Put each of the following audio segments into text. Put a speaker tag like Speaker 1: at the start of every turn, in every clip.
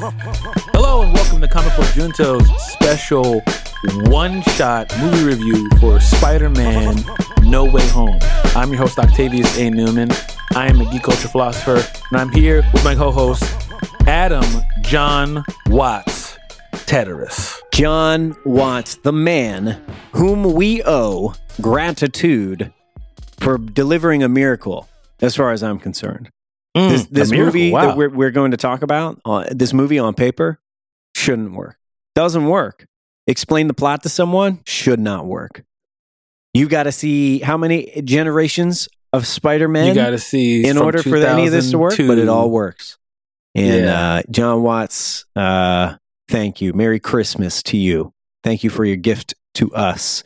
Speaker 1: Hello and welcome to Comic Book Junto's special one-shot movie review for Spider-Man No Way Home. I'm your host Octavius A. Newman. I am a geek culture philosopher, and I'm here with my co-host Adam John Watts Teteris.
Speaker 2: John Watts, the man whom we owe gratitude for delivering a miracle, as far as I'm concerned. This
Speaker 1: Mm, a
Speaker 2: this movie
Speaker 1: wow.
Speaker 2: that we're, we're going to talk about, uh, this movie on paper, shouldn't work. Doesn't work. Explain the plot to someone, should not work. You got to see how many generations of Spider-Man
Speaker 1: you got to see
Speaker 2: in order for any of this to work, but it all works. And
Speaker 1: Yeah.
Speaker 2: uh, John Watts, uh, thank you. Merry Christmas to you. Thank you for your gift to us.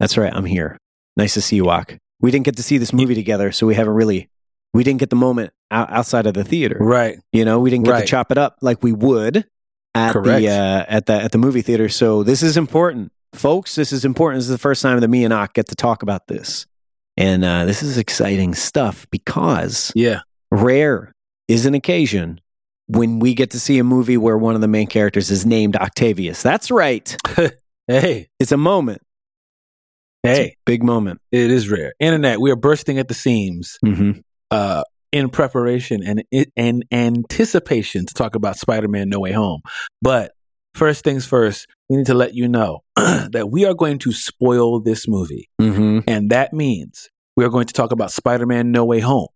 Speaker 2: That's right. I'm here. Nice to see you, Walk. We didn't get to see this movie together, so we haven't really, we didn't get the moment out, outside of the theater.
Speaker 1: right.
Speaker 2: You know, we didn't get
Speaker 1: Right.
Speaker 2: to chop it up like we would at
Speaker 1: Correct.
Speaker 2: the uh, at the at the movie theater. So this is important, folks. This is important. This is the first time that me and Ak get to talk about this, and uh, this is exciting stuff because
Speaker 1: Yeah.
Speaker 2: rare is an occasion when we get to see a movie where one of the main characters is named Octavius. That's right.
Speaker 1: Hey.
Speaker 2: It's a moment. It's a
Speaker 1: Hey.
Speaker 2: big moment.
Speaker 1: It is rare. Internet, we are bursting at the seams.
Speaker 2: Mm-hmm.
Speaker 1: Uh, in preparation and and anticipation to talk about Spider-Man: No Way Home. But first things first, we need to let you know that we are going to spoil this movie,
Speaker 2: Mm-hmm.
Speaker 1: and that means we are going to talk about Spider-Man: No Way Home.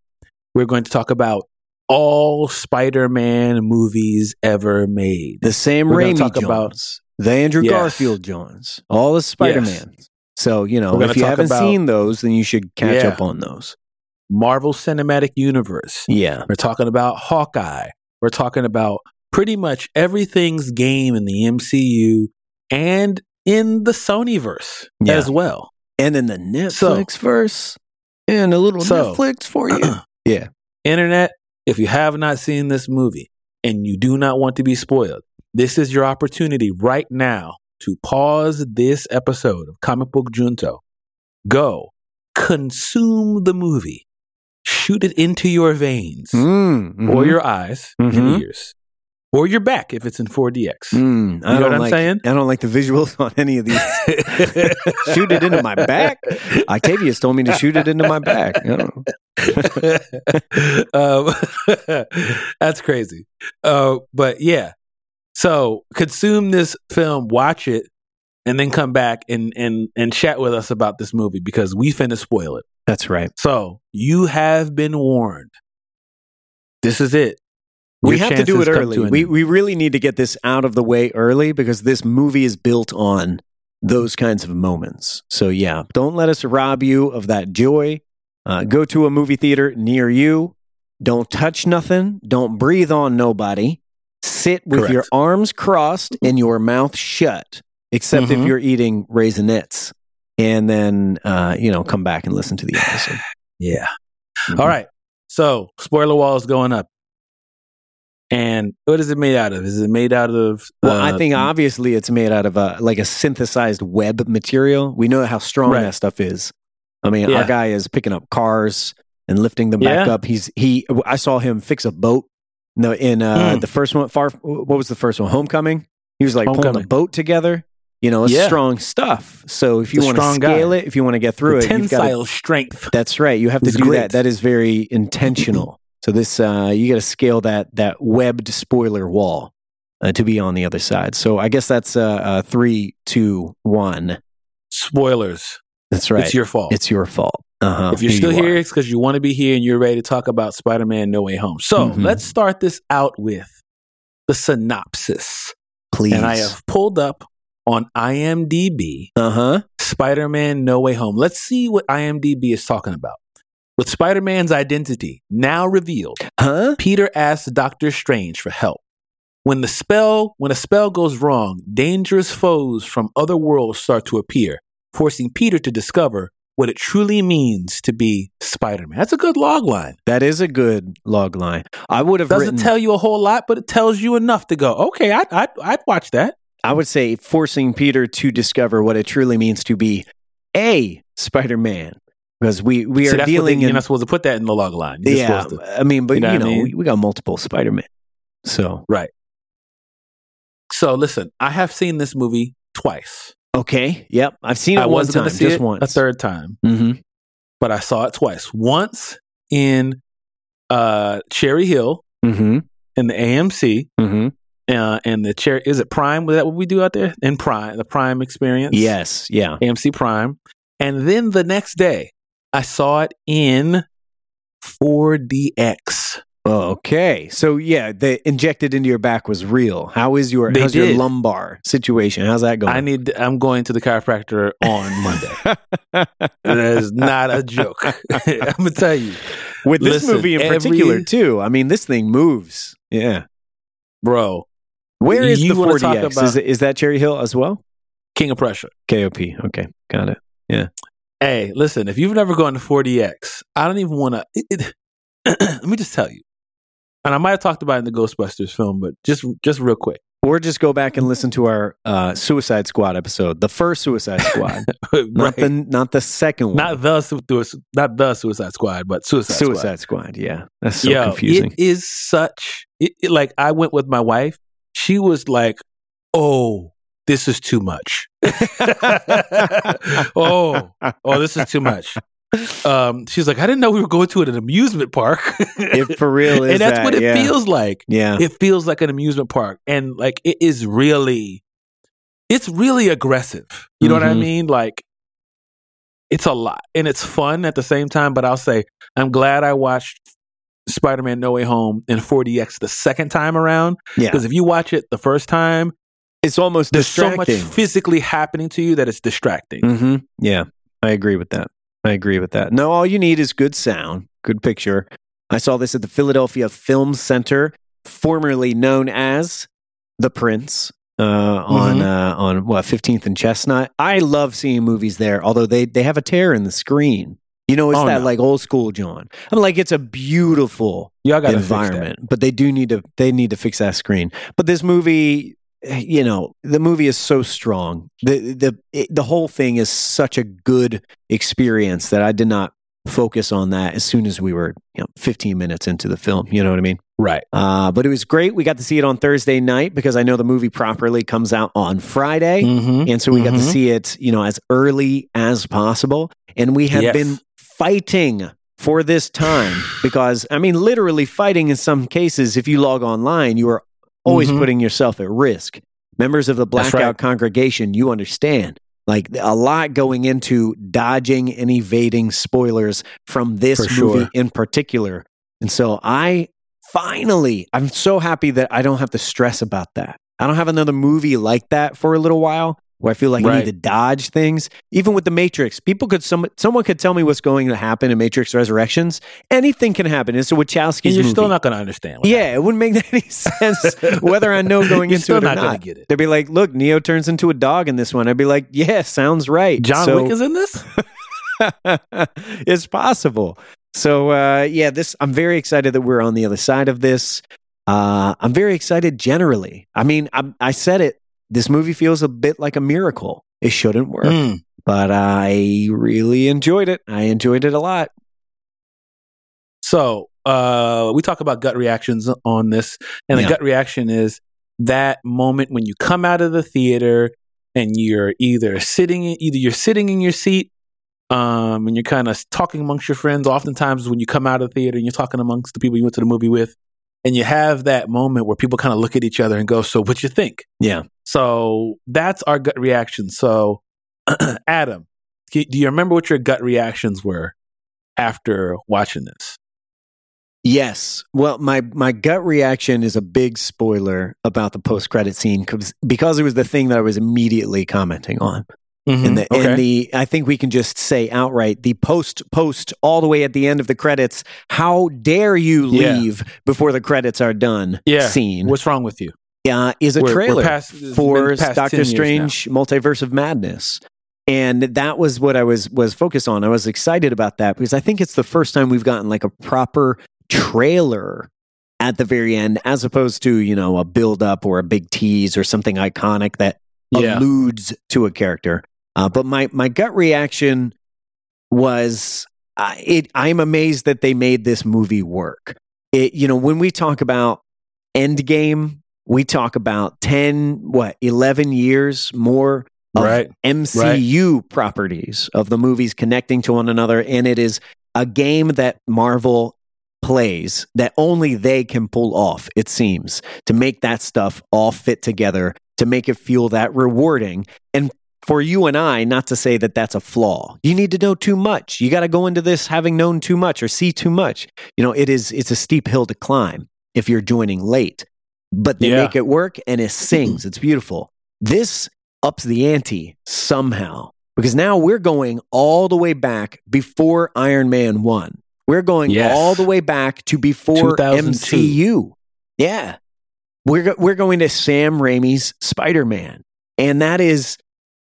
Speaker 1: We're going to talk about all Spider-Man movies ever made.
Speaker 2: The Sam
Speaker 1: We're
Speaker 2: Raimi
Speaker 1: talk
Speaker 2: Jones,
Speaker 1: about-
Speaker 2: the Andrew
Speaker 1: Yes.
Speaker 2: Garfield Jones, all the Spider Man. So you know, if you haven't
Speaker 1: about-
Speaker 2: seen those, then you should catch
Speaker 1: Yeah.
Speaker 2: up on those.
Speaker 1: Marvel Cinematic Universe.
Speaker 2: Yeah,
Speaker 1: We're talking about Hawkeye. We're talking about pretty much everything's game in the MCU and in the Sonyverse
Speaker 2: Yeah.
Speaker 1: as well.
Speaker 2: and in the Netflix verse, and a little
Speaker 1: So-
Speaker 2: Netflix for you. yeah,
Speaker 1: Internet, if you have not seen this movie and you do not want to be spoiled, this is your opportunity right now to pause this episode of Comic Book Junto. Go consume the movie, shoot it into your veins
Speaker 2: Mm,
Speaker 1: or
Speaker 2: mhm.
Speaker 1: your eyes
Speaker 2: Mhm.
Speaker 1: and ears or your back if it's in 4DX.
Speaker 2: Mm, I
Speaker 1: know
Speaker 2: don't
Speaker 1: what I'm
Speaker 2: like,
Speaker 1: saying?
Speaker 2: I don't like the visuals on any of these. shoot it into my back. Octavius told me to shoot it into my back. I don't know.
Speaker 1: um, that's crazy. Uh, but yeah, so consume this film, watch it, and then come back and and and chat with us about this movie because we finna spoil it.
Speaker 2: That's right.
Speaker 1: So you have been warned. This is it.
Speaker 2: We
Speaker 1: Your
Speaker 2: have to do it early.
Speaker 1: an
Speaker 2: We we really need to get this out of the way early because this movie is built on those kinds of moments. So yeah, don't let us rob you of that joy. Uh, go to a movie theater near you. Don't touch nothing. Don't breathe on nobody. Sit with
Speaker 1: Correct.
Speaker 2: your arms crossed and your mouth shut, except if
Speaker 1: Mhm.
Speaker 2: you're eating raisinets. And then uh, you know, come back and listen to the episode.
Speaker 1: yeah.
Speaker 2: Mhm.
Speaker 1: All right. So spoiler wall is going up. And what is it made out of? Is it made out of?
Speaker 2: Well,
Speaker 1: uh,
Speaker 2: I think obviously it's made out of a like a synthesized web material. We know how strong
Speaker 1: Right.
Speaker 2: that stuff is. I mean,
Speaker 1: Yeah.
Speaker 2: our guy is picking up cars and lifting them back
Speaker 1: Yeah.
Speaker 2: up. He's he. I saw him fix a boat. No, in uh,
Speaker 1: Mm.
Speaker 2: the first one, far. What was the first one? Homecoming. He was like pulling
Speaker 1: Homecoming.
Speaker 2: a boat together. You know, it's
Speaker 1: Yeah.
Speaker 2: strong stuff. So if you want to
Speaker 1: strong guy.
Speaker 2: scale it, if you want to get through
Speaker 1: the
Speaker 2: it, you've got to
Speaker 1: tensile strength.
Speaker 2: that's right. You have to do
Speaker 1: great.
Speaker 2: that. That is very intentional. so this, uh, you got to scale that that webbed spoiler wall uh, to be on the other side. So I guess that's uh, uh, three, two, one.
Speaker 1: Spoilers.
Speaker 2: That's right.
Speaker 1: It's your fault.
Speaker 2: It's your fault. Uh-huh.
Speaker 1: if you're
Speaker 2: Here
Speaker 1: still
Speaker 2: you
Speaker 1: here, it's because you want to be here and you're ready to talk about Spider-Man: No Way Home. So
Speaker 2: Mhm.
Speaker 1: let's start this out with the synopsis,
Speaker 2: please.
Speaker 1: and I have pulled up on IMDb
Speaker 2: Uh huh.
Speaker 1: Spider-Man: No Way Home. Let's see what IMDb is talking about. With Spider-Man's identity now revealed,
Speaker 2: Huh?
Speaker 1: Peter asks Doctor Strange for help. When the spell, when a spell goes wrong, dangerous foes from other worlds start to appear, forcing Peter to discover what it truly means to be Spider-Man. That's a good log line.
Speaker 2: That is a good log line. I would have
Speaker 1: Doesn't
Speaker 2: written.
Speaker 1: tell you a whole lot, but it tells you enough to go, okay, I, I, I'd watch that.
Speaker 2: I would say forcing Peter to discover what it truly means to be a Spider-Man, because we we
Speaker 1: See,
Speaker 2: are dealing
Speaker 1: they, you're not supposed to put that in the log line. You're
Speaker 2: yeah.
Speaker 1: to-
Speaker 2: I mean, but
Speaker 1: You
Speaker 2: you
Speaker 1: know
Speaker 2: know,
Speaker 1: I mean?
Speaker 2: we, we got multiple Spider-Man, so
Speaker 1: Right. So listen, I have seen this movie twice.
Speaker 2: Okay. Yep. I've seen it
Speaker 1: I
Speaker 2: one time, just once.
Speaker 1: a third time,
Speaker 2: Mm-hmm.
Speaker 1: but I saw it twice. Once in uh, Cherry Hill
Speaker 2: Mm-hmm.
Speaker 1: in the AMC,
Speaker 2: Mm-hmm.
Speaker 1: Uh, and the chair is it Prime? Was that what we do out there in Prime? The Prime experience.
Speaker 2: Yes. Yeah.
Speaker 1: AMC Prime. And then the next day, I saw it in 4DX.
Speaker 2: Okay. So yeah, the injected into your back was real. How is your
Speaker 1: They
Speaker 2: how's your lumbar situation? How's that going?
Speaker 1: I need. I'm going to the chiropractor on Monday. that is not a joke. I'm gonna tell you,
Speaker 2: With this
Speaker 1: Listen,
Speaker 2: movie in
Speaker 1: every-
Speaker 2: particular too. I mean, this thing moves. Yeah.
Speaker 1: bro.
Speaker 2: Where is
Speaker 1: You
Speaker 2: the
Speaker 1: wanna talk
Speaker 2: 4DX?
Speaker 1: about-
Speaker 2: is, it, is that Cherry Hill as well?
Speaker 1: King of Prussia.
Speaker 2: KOP. Okay. Got it. Yeah.
Speaker 1: Hey, listen. If you've never gone to 4DX, I don't even want to. Let me just tell you, and I might have talked about it in the Ghostbusters film, but just just real quick.
Speaker 2: Or just go back and listen to our uh, Suicide Squad episode, the first Suicide Squad, not the not the second one.
Speaker 1: not the not the Suicide Squad, but Suicide, Squad.
Speaker 2: Suicide Squad. Yeah, that's so
Speaker 1: Yo,
Speaker 2: confusing.
Speaker 1: It is such it, it- like I went with my wife. She was like, "Oh, this is too much." oh, oh, this is too much. Um, she's like, "I didn't know we were going to an amusement park."
Speaker 2: it for real is
Speaker 1: and that's
Speaker 2: that,
Speaker 1: what it
Speaker 2: yeah.
Speaker 1: feels like.
Speaker 2: Yeah,
Speaker 1: It feels like an amusement park, and like it is really, it's really aggressive. You know what I
Speaker 2: Mhm.
Speaker 1: mean? Like, it's a lot, and it's fun at the same time. But I'll say, I'm glad I watched Spider-Man: No Way Home in 4DX the second time around
Speaker 2: yeah.
Speaker 1: because if you watch it the first time,
Speaker 2: It's almost
Speaker 1: there's so much physically happening to you that it's distracting.
Speaker 2: hmm Yeah, I agree with that. I agree with that. No, all you need is good sound, good picture. I saw this at the Philadelphia Film Center, formerly known as the Prince, uh, on
Speaker 1: Mhm.
Speaker 2: uh, on what Fifteenth and Chestnut. I love seeing movies there, although they they have a tear in the screen. You know, it's
Speaker 1: Oh,
Speaker 2: that
Speaker 1: no.
Speaker 2: like old school John. I'm like, it's a beautiful
Speaker 1: Y'all got
Speaker 2: environment, but they do need to they need to fix that screen. But this movie, eh, you know, the movie is so strong. The the it, the whole thing is such a good experience that I did not focus on that as soon as we were you know 15 minutes into the film. You know what I mean?
Speaker 1: Right.
Speaker 2: Uh, but it was great. We got to see it on Thursday night because I know the movie properly comes out on Friday.
Speaker 1: Mm-hmm.
Speaker 2: And so we got to
Speaker 1: Mhm.
Speaker 2: see it, you know, as early as possible. And we have
Speaker 1: Yes.
Speaker 2: been fighting for this time because, I mean, literally fighting in some cases. If you log online, you are always
Speaker 1: Mhm.
Speaker 2: putting yourself at risk. Members of the blackout
Speaker 1: right.
Speaker 2: congregation, you understand. Like a lot going into dodging and evading spoilers from this
Speaker 1: For
Speaker 2: movie
Speaker 1: sure.
Speaker 2: in particular. And so I finally, I'm so happy that I don't have to stress about that. I don't have another movie like that for a little while where I feel like I need to dodge things. Even with the Matrix, people could some someone could tell me what's going to happen in Matrix Resurrections. Anything can happen. It's a Wachowski's
Speaker 1: And you're
Speaker 2: movie.
Speaker 1: still not going to understand.
Speaker 2: yeah, it wouldn't make any sense whether I know going
Speaker 1: You're
Speaker 2: into
Speaker 1: still
Speaker 2: it or
Speaker 1: not
Speaker 2: not.
Speaker 1: get it.
Speaker 2: They'd be like, "Look, Neo turns into a dog in this one." I'd be like, "Yeah, sounds right."
Speaker 1: John
Speaker 2: So-
Speaker 1: Wick is in this.
Speaker 2: it's possible. So uh, yeah, this I'm very excited that we're on the other side of this. Uh, I'm very excited generally. I mean, I, I said it. This movie feels a bit like a miracle. It shouldn't work,
Speaker 1: Mm.
Speaker 2: but I really enjoyed it. I enjoyed it a lot.
Speaker 1: So uh, we talk about gut reactions on this, and the gut reaction is that moment when you come out of the theater and you're either sitting, either you're sitting in your seat, um, and you're kind of talking amongst your friends. Oftentimes, when you come out of the theater and you're talking amongst the people you went to the movie with, and you have that moment where people kind of look at each other and go, "So, what you think?"
Speaker 2: Yeah.
Speaker 1: So that's our gut reaction. So, Adam, do you remember what your gut reactions were after watching this?
Speaker 2: Yes. Well, my my gut reaction is a big spoiler about the post credit scene 'cause- because it was the thing that I was immediately commenting on. And the, and the I think we can just say outright the post post all the way at the end of the credits. How dare you
Speaker 1: Yeah.
Speaker 2: leave before the credits are done?
Speaker 1: Yeah.
Speaker 2: Scene
Speaker 1: What's wrong with you?
Speaker 2: uh, is a
Speaker 1: We're- we're
Speaker 2: trailer
Speaker 1: past-
Speaker 2: for
Speaker 1: been past 10
Speaker 2: Doctor Strange Multiverse of Madness. And that was what I was was focused on. I was excited about that because I think it's the first time we've gotten like a proper trailer at the very end, as opposed to, you know, a build up or a big tease or something iconic that
Speaker 1: Yeah.
Speaker 2: alludes to a character. Uh, but my my gut reaction was uh, it. I'm amazed that they made this movie work. It, you know, when we talk about Endgame we talk about 10, what, 11 years more of
Speaker 1: Right.
Speaker 2: MCU properties of the movies connecting to one another. And it is a game that Marvel plays that only they can pull off, it seems, to make that stuff all fit together, to make it feel that rewarding. And for you and I, not to say that that's a flaw. You need to know too much. You got to go into this having known too much or see too much. You know, it is it's a steep hill to climb if you're joining late. But they
Speaker 1: Yeah.
Speaker 2: make it work and it sings. It's beautiful. This ups the ante somehow because now we're going all the way back before Iron Man 1. We're going
Speaker 1: Yes.
Speaker 2: all the way back to before
Speaker 1: 2002.
Speaker 2: MCU. Yeah. We're go- we're going to Sam Raimi's Spider-Man. And that is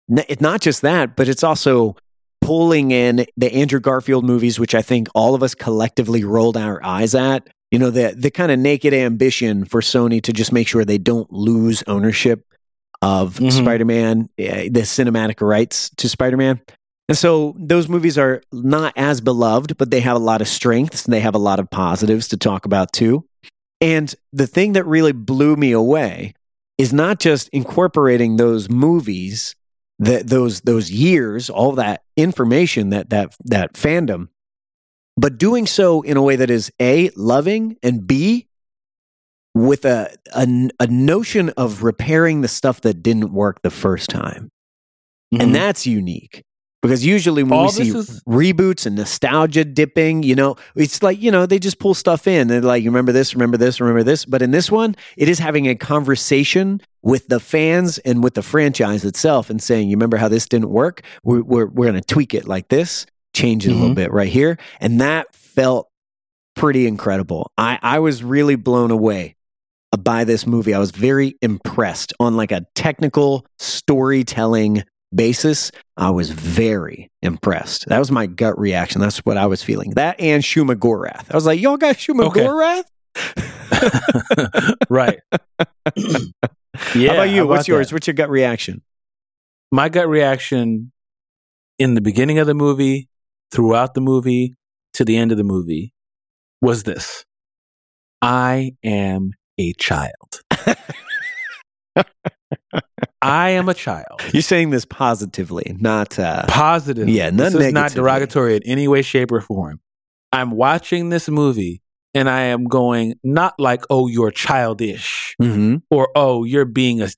Speaker 2: it's not just that, but it's also pulling in the Andrew Garfield movies which I think all of us collectively rolled our eyes at. You know, the the kind of naked ambition for Sony to just make sure they don't lose ownership of
Speaker 1: Mhm.
Speaker 2: Spider-Man, eh, the cinematic rights to Spider-Man. And so those movies are not as beloved, but they have a lot of strengths and they have a lot of positives to talk about too. And the thing that really blew me away is not just incorporating those movies, that those those years, all that information that that that fandom, but doing so in a way that is a loving and b with a, a a notion of repairing the stuff that didn't work the first time.
Speaker 1: Mhm.
Speaker 2: And that's unique because usually when
Speaker 1: All
Speaker 2: we see
Speaker 1: is-
Speaker 2: reboots and nostalgia dipping, you know, it's like, you know, they just pull stuff in. They're like, you remember this, remember this, remember this. But in this one, it is having a conversation with the fans and with the franchise itself and saying, you remember how this didn't work? We're, we're, we're going to tweak it like this, change it a little
Speaker 1: Mhm.
Speaker 2: bit right here. And that felt pretty incredible. I, I was really blown away by this movie. I was very impressed on like a technical storytelling basis. I was very impressed. That was my gut reaction. That's what I was feeling. That and Shuma Gorath. I was like, y'all got Shuma
Speaker 1: Okay.
Speaker 2: Gorath?
Speaker 1: right. yeah.
Speaker 2: how about you?
Speaker 1: how
Speaker 2: What's
Speaker 1: about
Speaker 2: yours?
Speaker 1: that?
Speaker 2: What's your gut reaction?
Speaker 1: My gut reaction in the beginning of the movie, throughout the movie, to the end of the movie was this I am a child. I am a child.
Speaker 2: You're saying this positively, not uh
Speaker 1: Positive.
Speaker 2: Yeah, not
Speaker 1: this is not derogatory in any way, shape, or form. I'm watching this movie and I am going, not like, oh, you're childish
Speaker 2: mhm.
Speaker 1: or oh, you're being a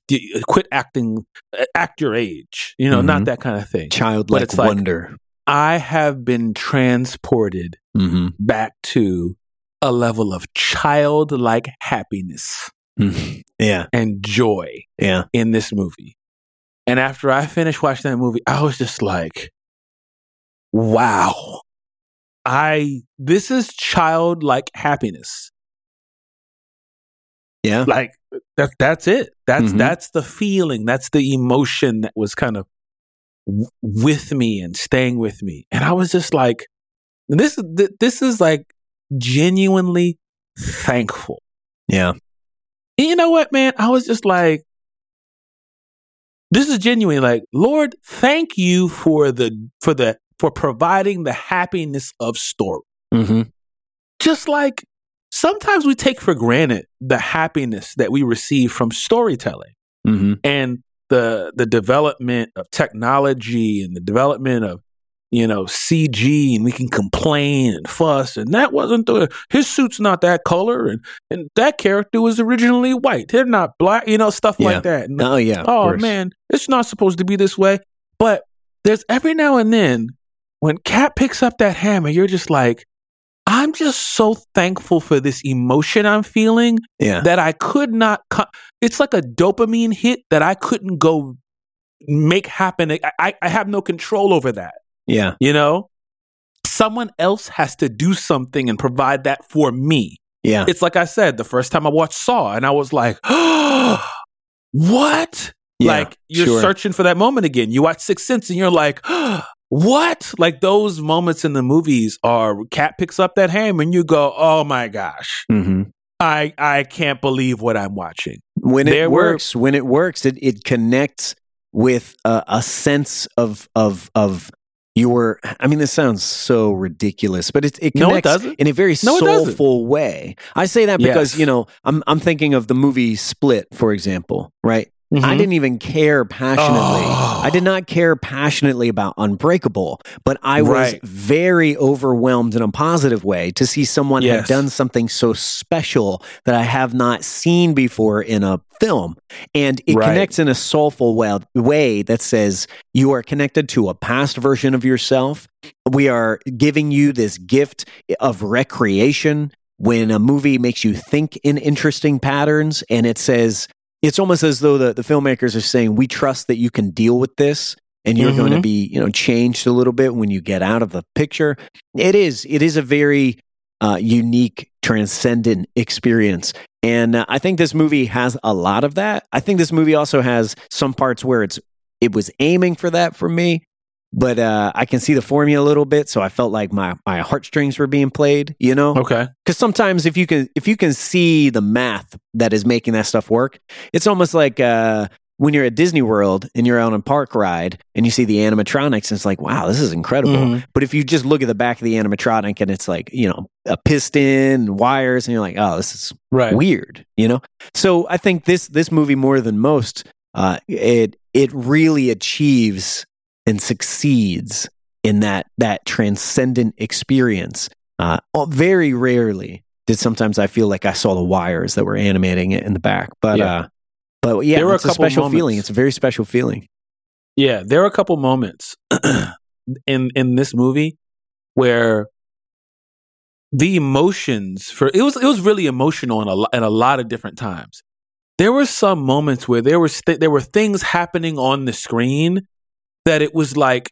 Speaker 1: quit acting, uh, act your age. You know,
Speaker 2: Mhm.
Speaker 1: not that kind of thing.
Speaker 2: childlike
Speaker 1: it's like-
Speaker 2: wonder.
Speaker 1: I have been transported
Speaker 2: hmm
Speaker 1: back to a level of childlike happiness
Speaker 2: Yeah,
Speaker 1: and joy
Speaker 2: yeah.
Speaker 1: in this movie. And after I finished watching that movie, I was just like, wow. I this is childlike happiness.
Speaker 2: Yeah.
Speaker 1: Like that that's it. That's
Speaker 2: Mhm.
Speaker 1: that's the feeling, that's the emotion that was kind of w- with me and staying with me. And I was just like this is th- this is like genuinely thankful.
Speaker 2: Yeah.
Speaker 1: And you know what, man? I was just like, this is genuine. Like, Lord, thank you for the for the for providing the happiness of story.
Speaker 2: hmm
Speaker 1: Just like sometimes we take for granted the happiness that we receive from storytelling
Speaker 2: hmm
Speaker 1: and the the development of technology and the development of you know CG and we can complain and fuss and that wasn't the his suit's not that color and and that character was originally white they're not black you know stuff
Speaker 2: Yeah.
Speaker 1: like that And,
Speaker 2: Oh yeah.
Speaker 1: oh man it's not supposed to be this way but there's every now and then when Cap picks up that hammer you're just like I'm just so thankful for this emotion I'm feeling
Speaker 2: Yeah.
Speaker 1: that I could not. Co- it's like a dopamine hit that I couldn't go make happen. I, I, I have no control over that.
Speaker 2: Yeah.
Speaker 1: You know, someone else has to do something and provide that for me.
Speaker 2: Yeah.
Speaker 1: It's like I said the first time I watched Saw, and I was like, "What?"
Speaker 2: Yeah.
Speaker 1: like you're
Speaker 2: sure.
Speaker 1: searching for that moment again. You watch Sixth Sense, and you're like. What? Like those moments in the movies are Cap picks up that ham and you go, "Oh my gosh.
Speaker 2: hmm
Speaker 1: I I can't believe what I'm watching."
Speaker 2: when it
Speaker 1: There were-
Speaker 2: works when it works it, it connects with a, a sense of of of You're, I mean, this sounds so ridiculous, but it, it
Speaker 1: No, it
Speaker 2: connects in a very
Speaker 1: No,
Speaker 2: soulful way. I say that because,
Speaker 1: Yes.
Speaker 2: you know, I'm, I'm thinking of the movie Split, for example, right? I
Speaker 1: Mhm.
Speaker 2: didn't even care passionately.
Speaker 1: Oh.
Speaker 2: I did not care passionately about Unbreakable, but I was
Speaker 1: Right.
Speaker 2: very overwhelmed in a positive way to see someone
Speaker 1: Yes.
Speaker 2: have done something so special that I have not seen before in a film. And it
Speaker 1: Right.
Speaker 2: connects in a soulful way that says you are connected to a past version of yourself. We are giving you this gift of recreation when a movie makes you think in interesting patterns and it says, it's almost as though the, the filmmakers are saying, we trust that you can deal with this and you're going to be, you know, changed a little bit when you get out of the picture. It is, it is a very uh, unique, transcendent experience. And uh, I think this movie has a lot of that. I think this movie also has some parts where it's, it was aiming for that for me, but uh, I can see the formula a little bit. So I felt like my, my heartstrings were being played, you know?
Speaker 1: Okay.
Speaker 2: because sometimes if you can if you can see the math that is making that stuff work it's almost like uh when you're at disney world and you're on a park ride and you see the animatronics and it's like wow this is incredible
Speaker 1: Mhm.
Speaker 2: but if you just look at the back of the animatronic and it's like you know a piston and wires and you're like oh this is
Speaker 1: Right.
Speaker 2: weird you know so i think this this movie more than most uh it it really achieves and succeeds in that that transcendent experience uh very rarely did sometimes i feel like i saw the wires that were animating it in the back but
Speaker 1: Yeah.
Speaker 2: uh but yeah
Speaker 1: There were a
Speaker 2: it's a,
Speaker 1: couple
Speaker 2: special
Speaker 1: moments-
Speaker 2: feeling it's a very special feeling
Speaker 1: Yeah, there are a couple moments in in this movie where the emotions for it was it was really emotional in a in a lot of different times. There were some moments where there were st- there were things happening on the screen that it was like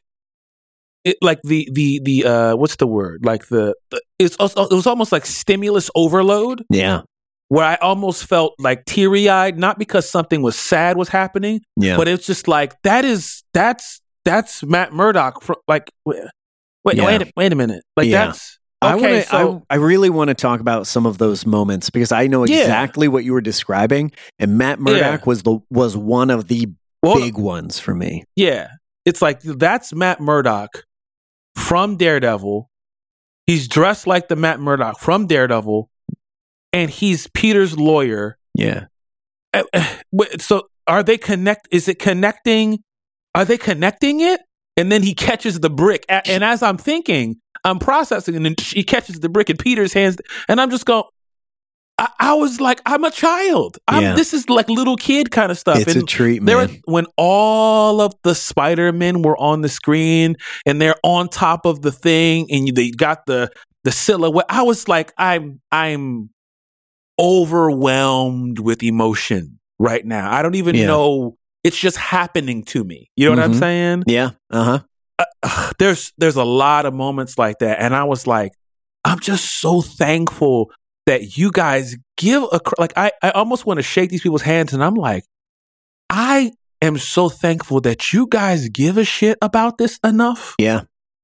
Speaker 1: it like the the the uh what's the word like the, the it's also, it was almost like stimulus overload
Speaker 2: yeah
Speaker 1: where I almost felt like teary eyed not because something was sad was happening
Speaker 2: yeah
Speaker 1: but it's just like that is that's that's Matt Murdock. From, like, wait, wait,
Speaker 2: Yeah.
Speaker 1: wait, a, wait a minute. Like
Speaker 2: Yeah.
Speaker 1: that's
Speaker 2: I
Speaker 1: okay.
Speaker 2: wanna,
Speaker 1: so
Speaker 2: I, I really want to talk about some of those moments because I know
Speaker 1: Yeah.
Speaker 2: exactly what you were describing, and Matt Murdock was the was one of the
Speaker 1: well,
Speaker 2: big ones for me.
Speaker 1: yeah, it's like that's Matt Murdock from Daredevil. He's dressed like the Matt Murdock from Daredevil, and he's Peter's lawyer.
Speaker 2: Yeah,
Speaker 1: uh, wait, So are they connect? Is it connecting? Are they connecting it? And then he catches the brick, and as I'm thinking, I'm processing, and then he catches the brick in Peter's hands, and I'm just going. I, I was like, I'm a child. I'm,
Speaker 2: Yeah.
Speaker 1: This is like little kid kind of stuff.
Speaker 2: it's
Speaker 1: and
Speaker 2: a treat,
Speaker 1: there,
Speaker 2: man.
Speaker 1: when all of the Spider Men were on the screen, and they're on top of the thing, and they got the the silhouette. I was like, I'm I'm overwhelmed with emotion right now. I don't even
Speaker 2: Yeah.
Speaker 1: know. It's just happening to me. You know what I'm
Speaker 2: Mhm.
Speaker 1: saying?
Speaker 2: yeah, uh huh.
Speaker 1: Ugh, there's there's a lot of moments like that, and I was like, I'm just so thankful that you guys give a like. I I almost want to shake these people's hands, and I'm like, I am so thankful that you guys give a shit about this enough
Speaker 2: Yeah,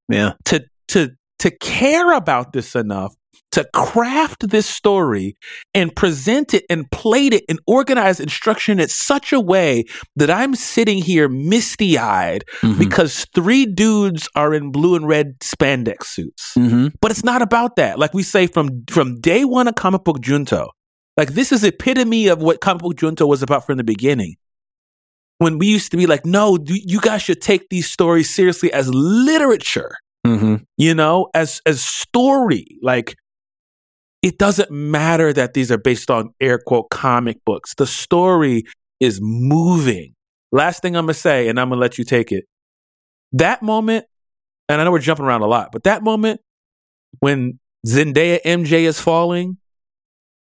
Speaker 2: yeah,
Speaker 1: to to to care about this enough to craft this story and present it and plate it and organize instruction in such a way that I'm sitting here misty eyed
Speaker 2: Mhm.
Speaker 1: because three dudes are in blue and red spandex suits.
Speaker 2: Mhm.
Speaker 1: But it's not about that. Like we say from from day one of comic book junto, like this is epitome of what comic book junto was about from the beginning. When we used to be like, no, you guys should take these stories seriously as literature
Speaker 2: Mhm.
Speaker 1: you know as as story like it doesn't matter that these are based on air quote comic books the story is moving last thing i'm gonna say and i'm gonna let you take it that moment and i know we're jumping around a lot but that moment when zendaya mj is falling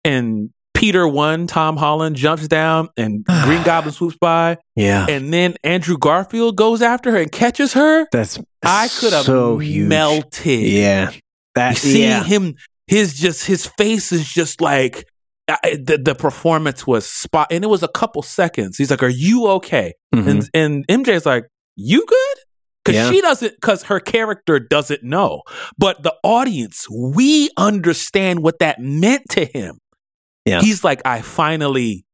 Speaker 1: and peter one tom holland jumps down and green goblin swoops by
Speaker 2: yeah.
Speaker 1: and then andrew garfield goes after her and catches her
Speaker 2: That's
Speaker 1: I could have
Speaker 2: so huge.
Speaker 1: melted.
Speaker 2: Yeah, that
Speaker 1: Seeing
Speaker 2: yeah.
Speaker 1: him, his just his face is just like I, the the performance was spot, and it was a couple seconds. He's like, "Are you okay?"
Speaker 2: Mhm.
Speaker 1: And and MJ's like, "You good?" Because
Speaker 2: Yeah.
Speaker 1: she doesn't, because her character doesn't know, but the audience, we understand what that meant to him.
Speaker 2: Yeah.
Speaker 1: He's like, "I finally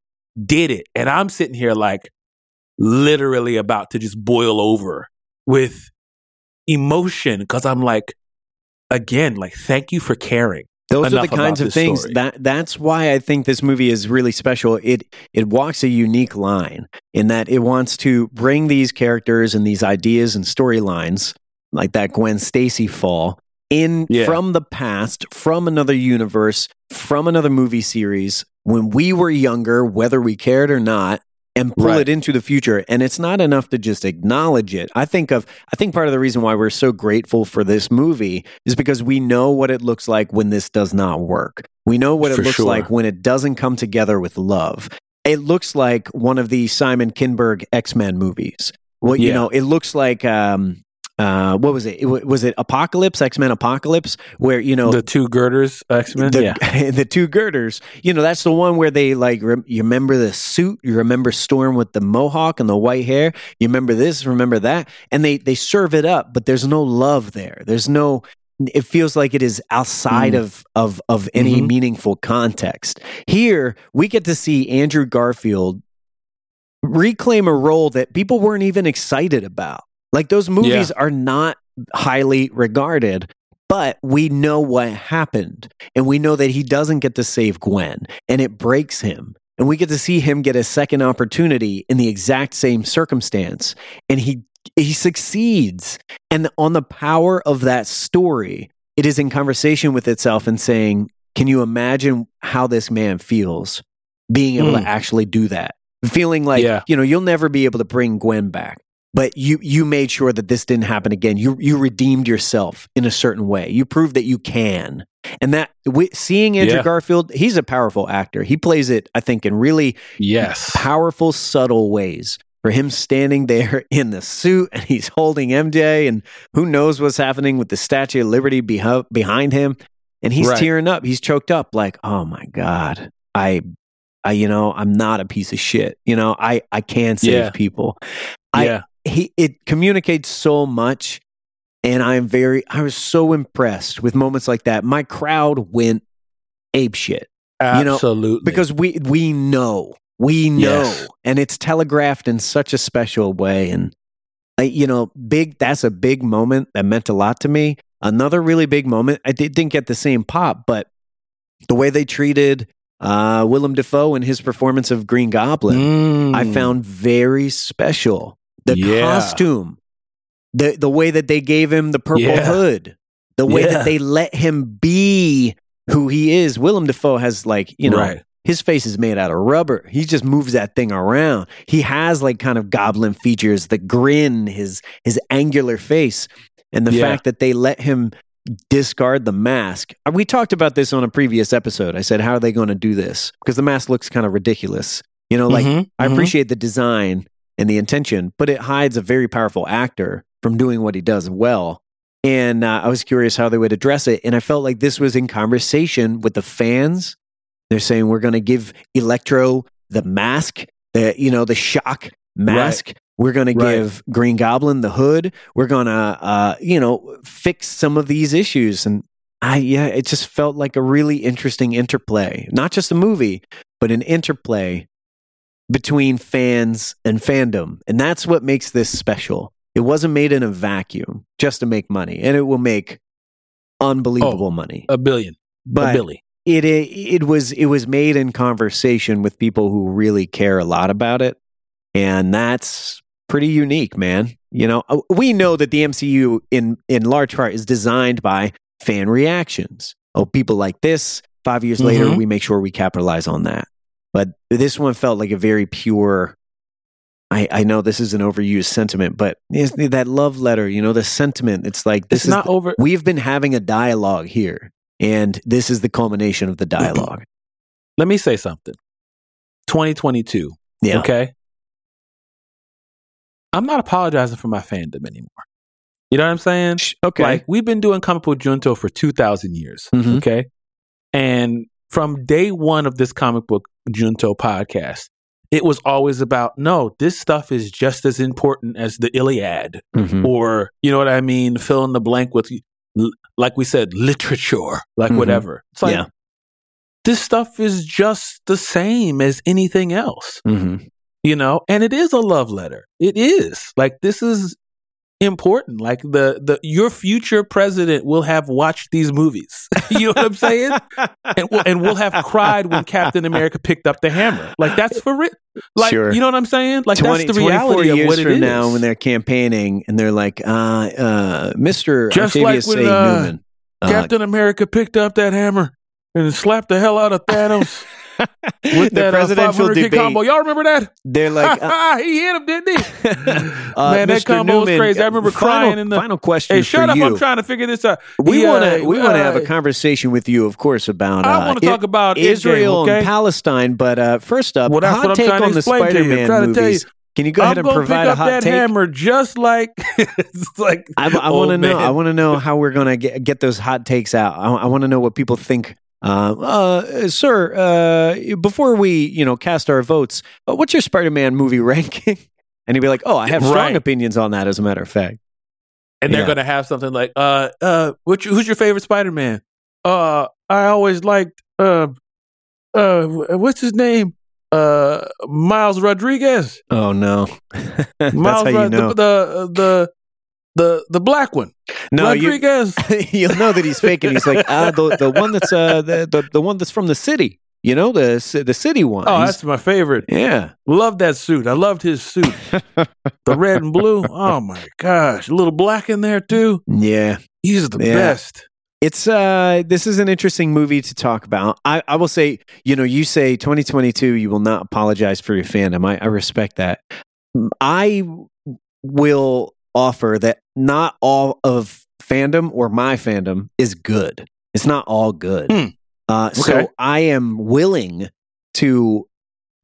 Speaker 1: did it," and I'm sitting here like, literally about to just boil over with emotion because I'm like, again, like, thank you for caring.
Speaker 2: Those are the kinds of things
Speaker 1: story.
Speaker 2: that that's why I think this movie is really special. It it walks a unique line in that it wants to bring these characters and these ideas and storylines like that Gwen Stacy fall in
Speaker 1: Yeah.
Speaker 2: from the past, from another universe, from another movie series when we were younger, whether we cared or not, and pull
Speaker 1: Right.
Speaker 2: it into the future. And it's not enough to just acknowledge it. I think of I think part of the reason why we're so grateful for this movie is because we know what it looks like when this does not work. We know what it
Speaker 1: For
Speaker 2: looks
Speaker 1: sure.
Speaker 2: like when it doesn't come together with love. It looks like one of the Simon Kinberg X Men movies. Well, you know, it looks like um, uh, what was it? it? Was it Apocalypse? X Men Apocalypse, where you know
Speaker 1: the two girders X Men.
Speaker 2: the,
Speaker 1: Yeah.
Speaker 2: the two girders. You know, that's the one where they like, rem- you remember the suit, you remember Storm with the mohawk and the white hair, you remember this, remember that, and they they serve it up, but there's no love there. There's no. It feels like it is outside
Speaker 1: Mm.
Speaker 2: of of of any
Speaker 1: Mhm.
Speaker 2: meaningful context. Here, we get to see Andrew Garfield reclaim a role that people weren't even excited about. Like those movies are not highly regarded, but we know what happened and we know that he doesn't get to save Gwen and it breaks him. And we get to see him get a second opportunity in the exact same circumstance and he he succeeds. And on the power of that story, it is in conversation with itself and saying, can you imagine how this man feels being able
Speaker 1: Mm.
Speaker 2: to actually do that? Feeling like,
Speaker 1: Yeah.
Speaker 2: you know, you'll never be able to bring Gwen back but you you made sure that this didn't happen again. You you redeemed yourself in a certain way. You proved that you can. And that wi- seeing Andrew
Speaker 1: Yeah.
Speaker 2: Garfield, he's a powerful actor. He plays it, I think, in really
Speaker 1: Yes.
Speaker 2: powerful, subtle ways. For him standing there in the suit and he's holding MJ, and who knows what's happening with the Statue of Liberty beho- behind him, and he's
Speaker 1: Right.
Speaker 2: tearing up. He's choked up, like, oh my god, I, I, you know, I'm not a piece of shit. You know, I I can save
Speaker 1: Yeah.
Speaker 2: people. I,
Speaker 1: yeah.
Speaker 2: He it communicates so much and i'm very i was so impressed with moments like that my crowd went ape shit you know,
Speaker 1: Absolutely.
Speaker 2: because we we know we know
Speaker 1: Yes.
Speaker 2: and it's telegraphed in such a special way and I, you know big that's a big moment that meant a lot to me another really big moment i did, didn't get the same pop but the way they treated uh willem dafoe and his performance of green goblin I
Speaker 1: Mm.
Speaker 2: found very special. The
Speaker 1: Yeah.
Speaker 2: costume, the the way that they gave him the purple
Speaker 1: Yeah.
Speaker 2: hood, the way
Speaker 1: Yeah.
Speaker 2: that they let him be who he is. Willem Dafoe has like you know
Speaker 1: Right.
Speaker 2: his face is made out of rubber. He just moves that thing around. He has like kind of goblin features, the grin, his his angular face, and the fact that they let him discard the mask. Uh, We talked about this on a previous episode. I said, how are they going to do this? Because the mask looks kind of ridiculous. You know, like
Speaker 1: Mhm,
Speaker 2: I
Speaker 1: mhm.
Speaker 2: appreciate the design and the intention, but it hides a very powerful actor from doing what he does well. And uh, I was curious how they would address it. And I felt like this was in conversation with the fans. They're saying we're going to give Electro the mask, the you know the shock mask. We're going to
Speaker 1: Right.
Speaker 2: give Green Goblin the hood. We're going to uh, you know fix some of these issues. And I yeah, it just felt like a really interesting interplay, not just a movie, but an interplay between fans and fandom. And that's what makes this special. It wasn't made in a vacuum just to make money, and it will make unbelievable money.
Speaker 1: a billion. a
Speaker 2: But
Speaker 1: billy.
Speaker 2: it, it it was it was made in conversation with people who really care a lot about it, and that's pretty unique, man. You know, Uh, we know that the MCU in in large part is designed by fan reactions. Oh, people like this. Five years later,
Speaker 1: Mhm.
Speaker 2: we make sure we capitalize on that. But this one felt like a very pure. I, I know this is an overused sentiment, but that love letter, you know, the sentiment. It's like this
Speaker 1: It's
Speaker 2: is
Speaker 1: not
Speaker 2: the-
Speaker 1: over.
Speaker 2: we've been having a dialogue here, and this is the culmination of the dialogue.
Speaker 1: Let me say something. 2022.
Speaker 2: Yeah.
Speaker 1: Okay. I'm not apologizing for my fandom anymore. You know what I'm saying?
Speaker 2: Okay.
Speaker 1: Like we've been doing book junto for 2,000 years.
Speaker 2: Mhm.
Speaker 1: Okay. And from day one of this comic book junto podcast, it was always about no, this stuff is just as important as the Iliad,
Speaker 2: Mhm.
Speaker 1: or you know what I mean, fill in the blank with, like we said, literature, like
Speaker 2: Mhm.
Speaker 1: whatever. It's like
Speaker 2: Yeah.
Speaker 1: this stuff is just the same as anything else
Speaker 2: Mhm.
Speaker 1: you know and it is a love letter it is like this is important. Like the the your future president will have watched these movies. you know what I'm saying? And we'll, and we'll have cried when Captain America picked up the hammer. Like that's for real. Like
Speaker 2: Sure.
Speaker 1: you know what I'm saying? Like
Speaker 2: 20,
Speaker 1: that's the reality
Speaker 2: 24
Speaker 1: of what it
Speaker 2: from
Speaker 1: is.
Speaker 2: now when they're campaigning and they're like, uh, uh, Mr.
Speaker 1: Just
Speaker 2: Octavius
Speaker 1: like when,
Speaker 2: A.
Speaker 1: uh,
Speaker 2: Newman. uh,
Speaker 1: Captain America picked up that hammer and slapped the hell out of Thanos with
Speaker 2: the
Speaker 1: that uh,
Speaker 2: presidential
Speaker 1: 500 kick
Speaker 2: debate.
Speaker 1: combo. Y'all remember that?
Speaker 2: They're like, uh,
Speaker 1: he hit him, didn't he?
Speaker 2: uh,
Speaker 1: Man, that
Speaker 2: Mr.
Speaker 1: combo was crazy. I remember
Speaker 2: final,
Speaker 1: crying in the-
Speaker 2: final question
Speaker 1: Hey, shut up!
Speaker 2: you.
Speaker 1: I'm trying to figure this out.
Speaker 2: we
Speaker 1: Yeah,
Speaker 2: want to we want to have a
Speaker 1: uh,
Speaker 2: conversation with you, of course, about
Speaker 1: I
Speaker 2: uh,
Speaker 1: want to talk about
Speaker 2: Israel
Speaker 1: okay?
Speaker 2: and Palestine. But uh, first up,
Speaker 1: Well, that's
Speaker 2: hot
Speaker 1: what I'm
Speaker 2: take on the
Speaker 1: explain to you. I'm
Speaker 2: Spider-Man movies. Can you go ahead
Speaker 1: I'm
Speaker 2: and provide a hot
Speaker 1: that
Speaker 2: take?
Speaker 1: hammer just like it's like
Speaker 2: I, I want to know. I want to know how we're going to get, get those hot takes out. I, I want to know what people think. Uh, uh, sir, uh, before we you know cast our votes, uh, what's your Spider-Man movie ranking? And he'd be like, "Oh, I have strong
Speaker 1: Right.
Speaker 2: opinions on that." As a matter of fact,
Speaker 1: and they're
Speaker 2: Yeah.
Speaker 1: gonna have something like, uh, uh, what you, who's your favorite Spider-Man? Uh, I always liked, uh, uh, what's his name? Uh, Miles Rodriguez.
Speaker 2: oh no, that's
Speaker 1: Miles
Speaker 2: how you
Speaker 1: Rod-
Speaker 2: know.
Speaker 1: the, the the the the black one.
Speaker 2: no, you,
Speaker 1: Rodriguez.
Speaker 2: you'll know that he's faking. He's like, ah, the the one that's uh the, the the one that's from the city. You know, the the city one.
Speaker 1: Oh, that's my favorite.
Speaker 2: yeah.
Speaker 1: Love that suit. I loved his suit. the red and blue. Oh my gosh. A little black in there too.
Speaker 2: Yeah.
Speaker 1: He's the
Speaker 2: Yeah.
Speaker 1: best.
Speaker 2: It's uh this is an interesting movie to talk about. I, I will say, you know, you say 2022, you will not apologize for your fandom. I, I respect that. I will offer that not all of fandom or my fandom is good. It's not all good.
Speaker 1: Hmm.
Speaker 2: Uh,
Speaker 1: Okay.
Speaker 2: So I am willing to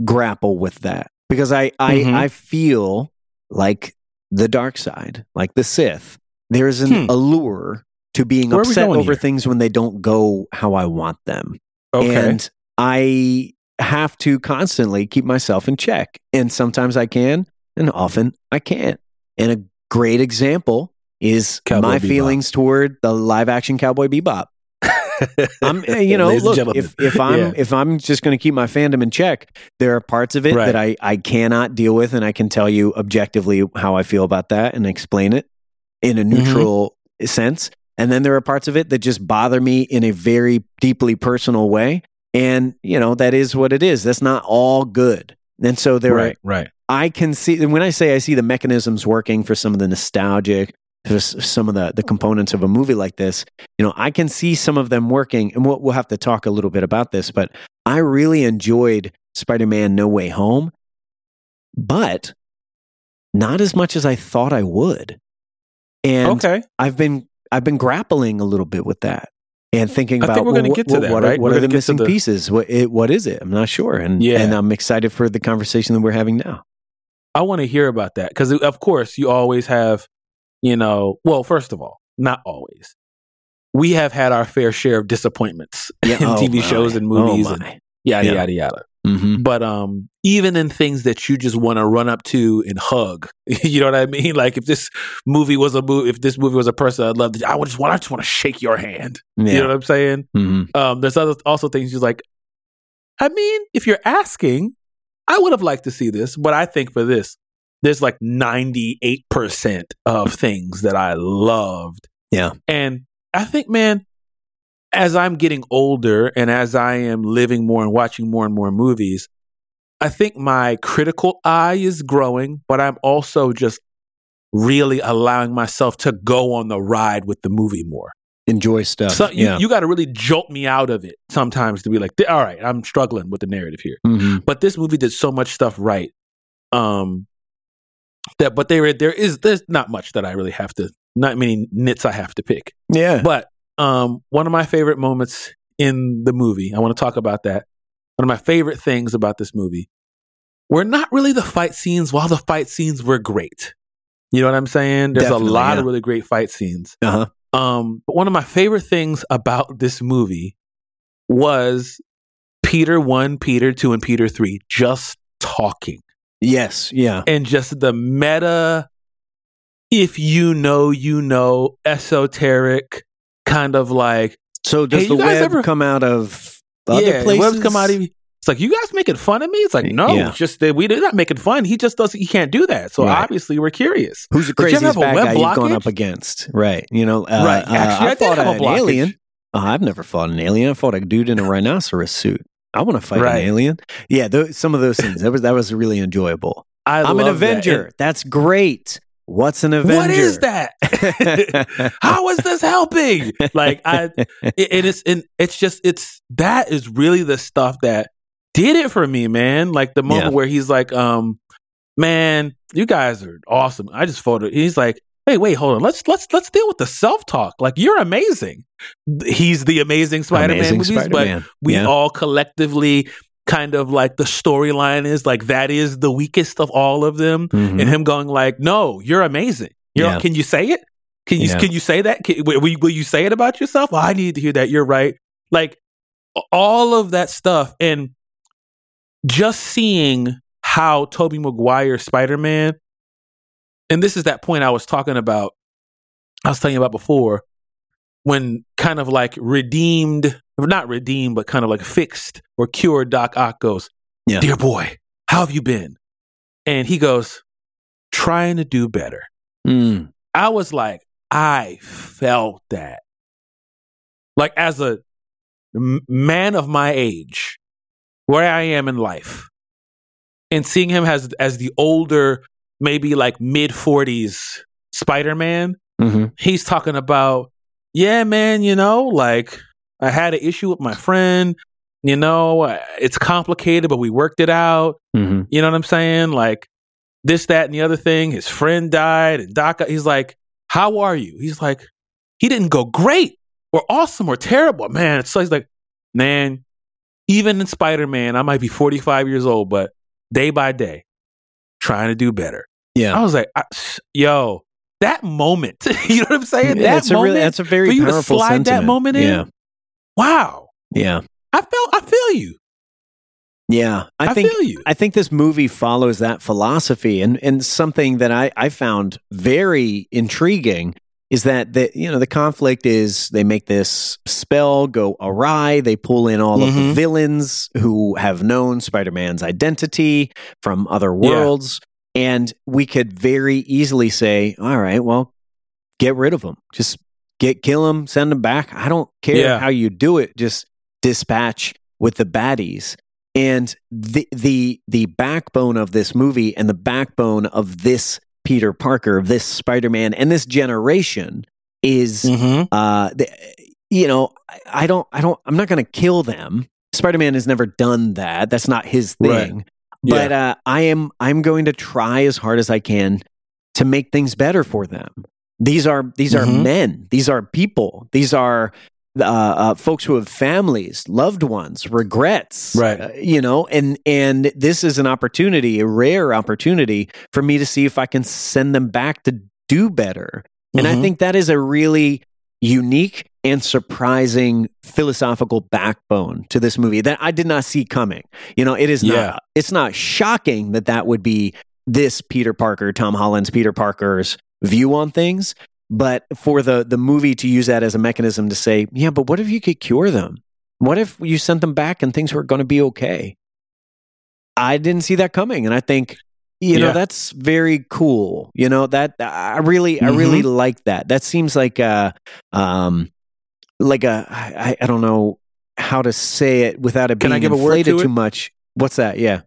Speaker 2: grapple with that because I I,
Speaker 1: Mhm.
Speaker 2: I feel like the dark side, like the Sith. There's an
Speaker 1: Hmm.
Speaker 2: allure to being
Speaker 1: Where
Speaker 2: upset over
Speaker 1: here?
Speaker 2: things when they don't go how I want them.
Speaker 1: Okay.
Speaker 2: And I have to constantly keep myself in check. And sometimes I can, and often I can't. And a great example is
Speaker 1: Cowboy
Speaker 2: my
Speaker 1: Bebop.
Speaker 2: feelings toward the live action Cowboy Bebop. I'm, eh, you know,
Speaker 1: Ladies
Speaker 2: look, if, if I'm
Speaker 1: Yeah.
Speaker 2: if I'm just going to keep my fandom in check, there are parts of it
Speaker 1: Right.
Speaker 2: that I I cannot deal with, and I can tell you objectively how I feel about that and explain it in a
Speaker 1: Mm-hmm.
Speaker 2: neutral sense. And then there are parts of it that just bother me in a very deeply personal way, and you know that is what it is. That's not all good. And so there are
Speaker 1: right, right.
Speaker 2: I can see when I say I see the mechanisms working for some of the nostalgic, for some of the the components of a movie like this. You know, I can see some of them working, and we'll, we'll have to talk a little bit about this. But I really enjoyed Spider-Man: No Way Home, but not as much as I thought I would. And
Speaker 1: okay.
Speaker 2: I've been I've been grappling a little bit with that. And thinking
Speaker 1: I
Speaker 2: about
Speaker 1: think we're
Speaker 2: well,
Speaker 1: gonna
Speaker 2: what,
Speaker 1: get to
Speaker 2: what,
Speaker 1: that,
Speaker 2: what are,
Speaker 1: right?
Speaker 2: what are the
Speaker 1: to
Speaker 2: missing
Speaker 1: the-
Speaker 2: pieces? What it, what is it? I'm not sure, and
Speaker 1: Yeah.
Speaker 2: and I'm excited for the conversation that we're having now.
Speaker 1: I want to hear about that because, of course, you always have, you know, well, first of all, not always. We have had our fair share of disappointments in
Speaker 2: oh
Speaker 1: TV shows and
Speaker 2: Oh
Speaker 1: movies and yada,
Speaker 2: Yeah.
Speaker 1: yada, yada.
Speaker 2: Mhm.
Speaker 1: But um, even in things that you just want to run up to and hug, you know what I mean? Like if this movie was a movie, if this movie was a person I'd love to, I would just want, I just want to shake your hand.
Speaker 2: Yeah.
Speaker 1: You know what I'm saying?
Speaker 2: Mhm.
Speaker 1: Um, there's other also things you're like, I mean, if you're asking, I would have liked to see this, but I think for this, there's like 98% of things that I loved.
Speaker 2: Yeah.
Speaker 1: And I think, man, as I'm getting older and as I am living more and watching more and more movies, I think my critical eye is growing, but I'm also just really allowing myself to go on the ride with the movie more.
Speaker 2: Enjoy stuff.
Speaker 1: So you,
Speaker 2: yeah.
Speaker 1: you got to really jolt me out of it sometimes to be like, all right, I'm struggling with the narrative here.
Speaker 2: Mhm.
Speaker 1: But this movie did so much stuff right. Um, that but there there is there's not much that I really have to not many nits I have to pick.
Speaker 2: Yeah.
Speaker 1: But um, one of my favorite moments in the movie, I want to talk about that. One of my favorite things about this movie were not really the fight scenes, while the fight scenes were great. You know what I'm saying? There's
Speaker 2: Definitely,
Speaker 1: a lot
Speaker 2: yeah.
Speaker 1: of really great fight scenes.
Speaker 2: Uh-huh.
Speaker 1: Um, but one of my favorite things about this movie was Peter 1, Peter 2, and Peter 3 just talking
Speaker 2: Yes. Yeah.
Speaker 1: and just the meta, if you know, you know, esoteric kind of like,
Speaker 2: So does
Speaker 1: Hey,
Speaker 2: the web
Speaker 1: ever-
Speaker 2: come out of other
Speaker 1: yeah,
Speaker 2: places?
Speaker 1: webs come out of It's like you guys making fun of me. It's like no,
Speaker 2: Yeah.
Speaker 1: it's just that we they're not making fun. He just doesn't. He can't do that. So
Speaker 2: Right.
Speaker 1: obviously we're curious.
Speaker 2: Who's the
Speaker 1: Did you ever
Speaker 2: craziest bad guy you've gone up against? Right. You know, uh,
Speaker 1: right.
Speaker 2: uh,
Speaker 1: Actually, I,
Speaker 2: I,
Speaker 1: did
Speaker 2: fought an
Speaker 1: blockage.
Speaker 2: alien. Oh, I've never fought an alien. I fought a dude in a rhinoceros suit. I want to fight
Speaker 1: Right.
Speaker 2: an alien. Yeah, those, some of those things. That was that was really enjoyable.
Speaker 1: I
Speaker 2: I'm an
Speaker 1: love that.
Speaker 2: Avenger.
Speaker 1: And
Speaker 2: That's great. What's an Avenger?
Speaker 1: What is that? How is this helping? Like I, it, it is, and it's just it's that is really the stuff that did it for me, man. Like the moment
Speaker 2: Yeah.
Speaker 1: where he's like, um, man, you guys are awesome. I just photo. He's like, hey, wait, hold on. Let's let's let's deal with the self talk. Like you're amazing. He's the amazing Spider-Man
Speaker 2: Amazing
Speaker 1: movies, but
Speaker 2: Spider-Man.
Speaker 1: we
Speaker 2: Yeah.
Speaker 1: all collectively kind of like the storyline is like that is the weakest of all of them
Speaker 2: Mhm.
Speaker 1: and him going like, "No, you're amazing. You're,
Speaker 2: Yeah.
Speaker 1: Can you say it? Can you
Speaker 2: Yeah.
Speaker 1: can you say that? Can, will, will you say it about yourself? Oh, I need to hear that. You're right. Like all of that stuff, and just seeing how Tobey Maguire Spider Man, and this is that point I was talking about. I was telling you about before when kind of like redeemed, not redeemed, but kind of like fixed or cured Doc Ock goes,
Speaker 2: Yeah.
Speaker 1: Dear boy, how have you been? And he goes, Trying to do better.
Speaker 2: Mm.
Speaker 1: I was like, I felt that. Like, as a man of my age, where I am in life, and seeing him as, as the older, maybe like mid 40s Spider Man,
Speaker 2: hmm
Speaker 1: he's talking about, yeah, man, you know, like I had an issue with my friend. You know, it's complicated, but we worked it out.
Speaker 2: hmm
Speaker 1: You know what I'm saying? Like this, that, and the other thing. His friend died, and Doc. He's like, "How are you?" He's like, "He didn't go great, or awesome, or terrible, man." So he's like, "Man, even in Spider Man, I might be 45 years old, but day by day, trying to do better."
Speaker 2: Yeah.
Speaker 1: I was like, I, "Yo, that moment." you know what I'm saying?
Speaker 2: Yeah,
Speaker 1: that
Speaker 2: that's a
Speaker 1: moment.
Speaker 2: really that's a very
Speaker 1: for you to
Speaker 2: powerful
Speaker 1: slide that
Speaker 2: sentiment.
Speaker 1: moment in?
Speaker 2: Yeah.
Speaker 1: Wow,
Speaker 2: Yeah.
Speaker 1: I felt. I feel you.
Speaker 2: Yeah. I,
Speaker 1: I,
Speaker 2: think
Speaker 1: feel you.
Speaker 2: I think this movie follows that philosophy, and and something that I I found very intriguing is that the you know the conflict is they make this spell go awry. They pull in all of the
Speaker 1: Mhm.
Speaker 2: villains who have known Spider Man's identity from other
Speaker 1: Yeah.
Speaker 2: worlds, and we could very easily say, all right, well, get rid of them, just get kill them, send them back. I don't care
Speaker 1: Yeah.
Speaker 2: how you do it, just dispatch with the baddies and the the the backbone of this movie and the backbone of this Peter Parker, of this Spider Man, and this generation is
Speaker 1: Mhm.
Speaker 2: uh the, you know I, I don't I don't I'm not going to kill them. Spider Man has never done that. That's not his
Speaker 1: Right.
Speaker 2: thing. But uh, I am I'm going to try as hard as I can to make things better for them. These are these are
Speaker 1: Mhm.
Speaker 2: men. These are people. These are uh, uh, folks who have families, loved ones, regrets,
Speaker 1: Right.
Speaker 2: uh, you know, and and this is an opportunity, a rare opportunity for me to see if I can send them back to do better. And I
Speaker 1: Mhm.
Speaker 2: think that is a really unique and surprising philosophical backbone to this movie that I did not see coming. You know, it is
Speaker 1: Yeah.
Speaker 2: not it's not shocking that that would be this Peter Parker, Tom Holland's Peter Parker's view on things, but for the the movie to use that as a mechanism to say, yeah, but what if you could cure them? What if you sent them back and things were going to be okay? I didn't see that coming, and I think you know that's very cool. You know that I really, I
Speaker 1: Mm-hmm.
Speaker 2: really like that. That seems like a, um, like a I, I don't know how to say it without it
Speaker 1: Can
Speaker 2: being
Speaker 1: I give a word
Speaker 2: inflated
Speaker 1: to
Speaker 2: too
Speaker 1: it?
Speaker 2: much. What's that? Yeah,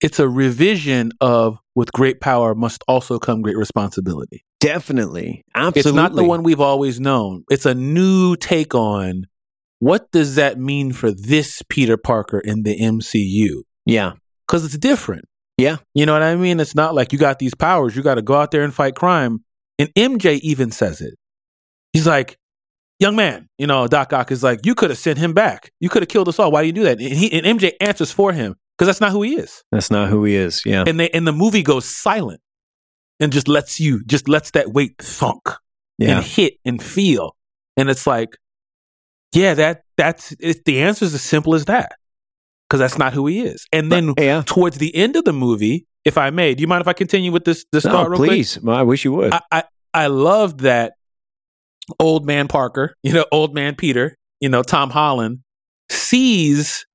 Speaker 1: it's a revision of with great power must also come great responsibility.
Speaker 2: definitely, absolutely.
Speaker 1: It's not the one we've always known. It's a new take on what does that mean for this Peter Parker in the MCU?
Speaker 2: Yeah,
Speaker 1: Because it's different.
Speaker 2: Yeah.
Speaker 1: You know what I mean? It's not like you got these powers, you got to go out there and fight crime. And MJ even says it. He's like, young man, you know, Doc Ock is like, you could have sent him back. You could have killed us all. Why do you do that? And, he, and MJ answers for him because that's not who he is.
Speaker 2: that's not who he is. Yeah,
Speaker 1: and they and the movie goes silent and just lets you just lets that weight thunk
Speaker 2: yeah,
Speaker 1: and hit and feel and it's like yeah that that's it, the answer is as simple as that because that's not who he is and then
Speaker 2: yeah.
Speaker 1: towards the end of the movie if i may do you mind if i continue with this this
Speaker 2: No,
Speaker 1: thought
Speaker 2: please. Well, I wish you would.
Speaker 1: I, I i loved that old man parker you know old man peter you know tom holland sees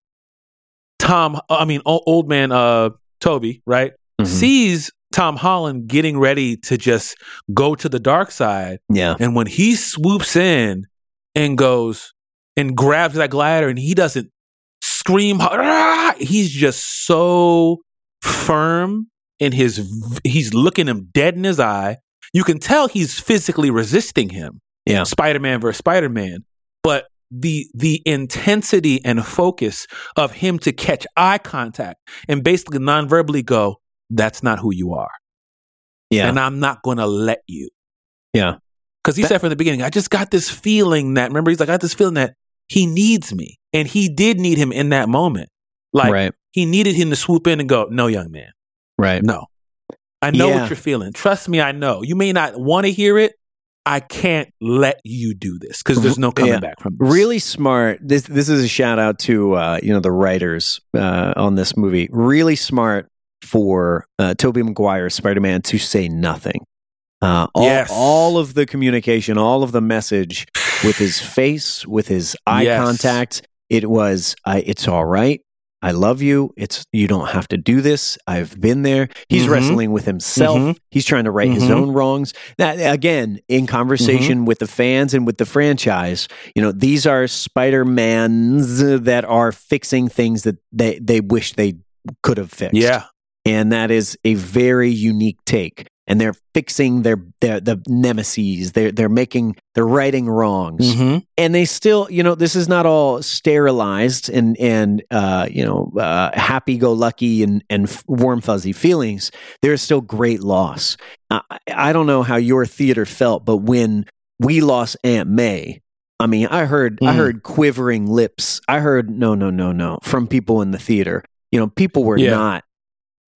Speaker 1: Tom, I mean, old man uh, Tobey, right?
Speaker 2: Mhm.
Speaker 1: Sees Tom Holland getting ready to just go to the dark side.
Speaker 2: yeah.
Speaker 1: And when he swoops in and goes and grabs that glider and he doesn't scream, "Ah!" he's just so firm in his, he's looking him dead in his eye. You can tell he's physically resisting him.
Speaker 2: Yeah.
Speaker 1: Spider Man versus Spider Man. But the the intensity and focus of him to catch eye contact and basically non-verbally go, that's not who you are.
Speaker 2: Yeah.
Speaker 1: And I'm not gonna let you.
Speaker 2: Yeah.
Speaker 1: Because he
Speaker 2: That-
Speaker 1: said from the beginning, I just got this feeling that remember, he's like, I got this feeling that he needs me. And he did need him in that moment. Like
Speaker 2: right.
Speaker 1: he needed him to swoop in and go, No, young man.
Speaker 2: Right.
Speaker 1: No. I know
Speaker 2: Yeah.
Speaker 1: what you're feeling. Trust me, I know. You may not want to hear it. I can't let you do this because there's no coming
Speaker 2: Yeah.
Speaker 1: back from this.
Speaker 2: Really smart. This this is a shout out to uh, you know the writers uh, on this movie. Really smart for uh, Tobey Maguire Spider Man to say nothing. Uh, all,
Speaker 1: Yes.
Speaker 2: all of the communication, all of the message with his face, with his eye
Speaker 1: Yes.
Speaker 2: contact. It was, uh, it's all right. I love you. It's you don't have to do this. I've been there. He's
Speaker 1: Mhm.
Speaker 2: wrestling with himself.
Speaker 1: Mhm.
Speaker 2: He's trying to right his
Speaker 1: Mhm.
Speaker 2: own wrongs. That again, in conversation
Speaker 1: Mm-hmm.
Speaker 2: with the fans and with the franchise, you know, these are Spider-Mans that are fixing things that they they wish they could have fixed.
Speaker 1: Yeah.
Speaker 2: And that is a very unique take. And they're fixing their their the nemesis. They're they're making they're righting wrongs.
Speaker 1: Hmm
Speaker 2: and they still you know this is not all sterilized and and uh you know uh happy go lucky and and warm fuzzy feelings. There's still great loss. I, I don't know how your theater felt but when we lost aunt may i mean i heard i
Speaker 1: Mhm.
Speaker 2: heard quivering lips. I heard no no no no from people in the theater. You know people were
Speaker 1: Yeah.
Speaker 2: not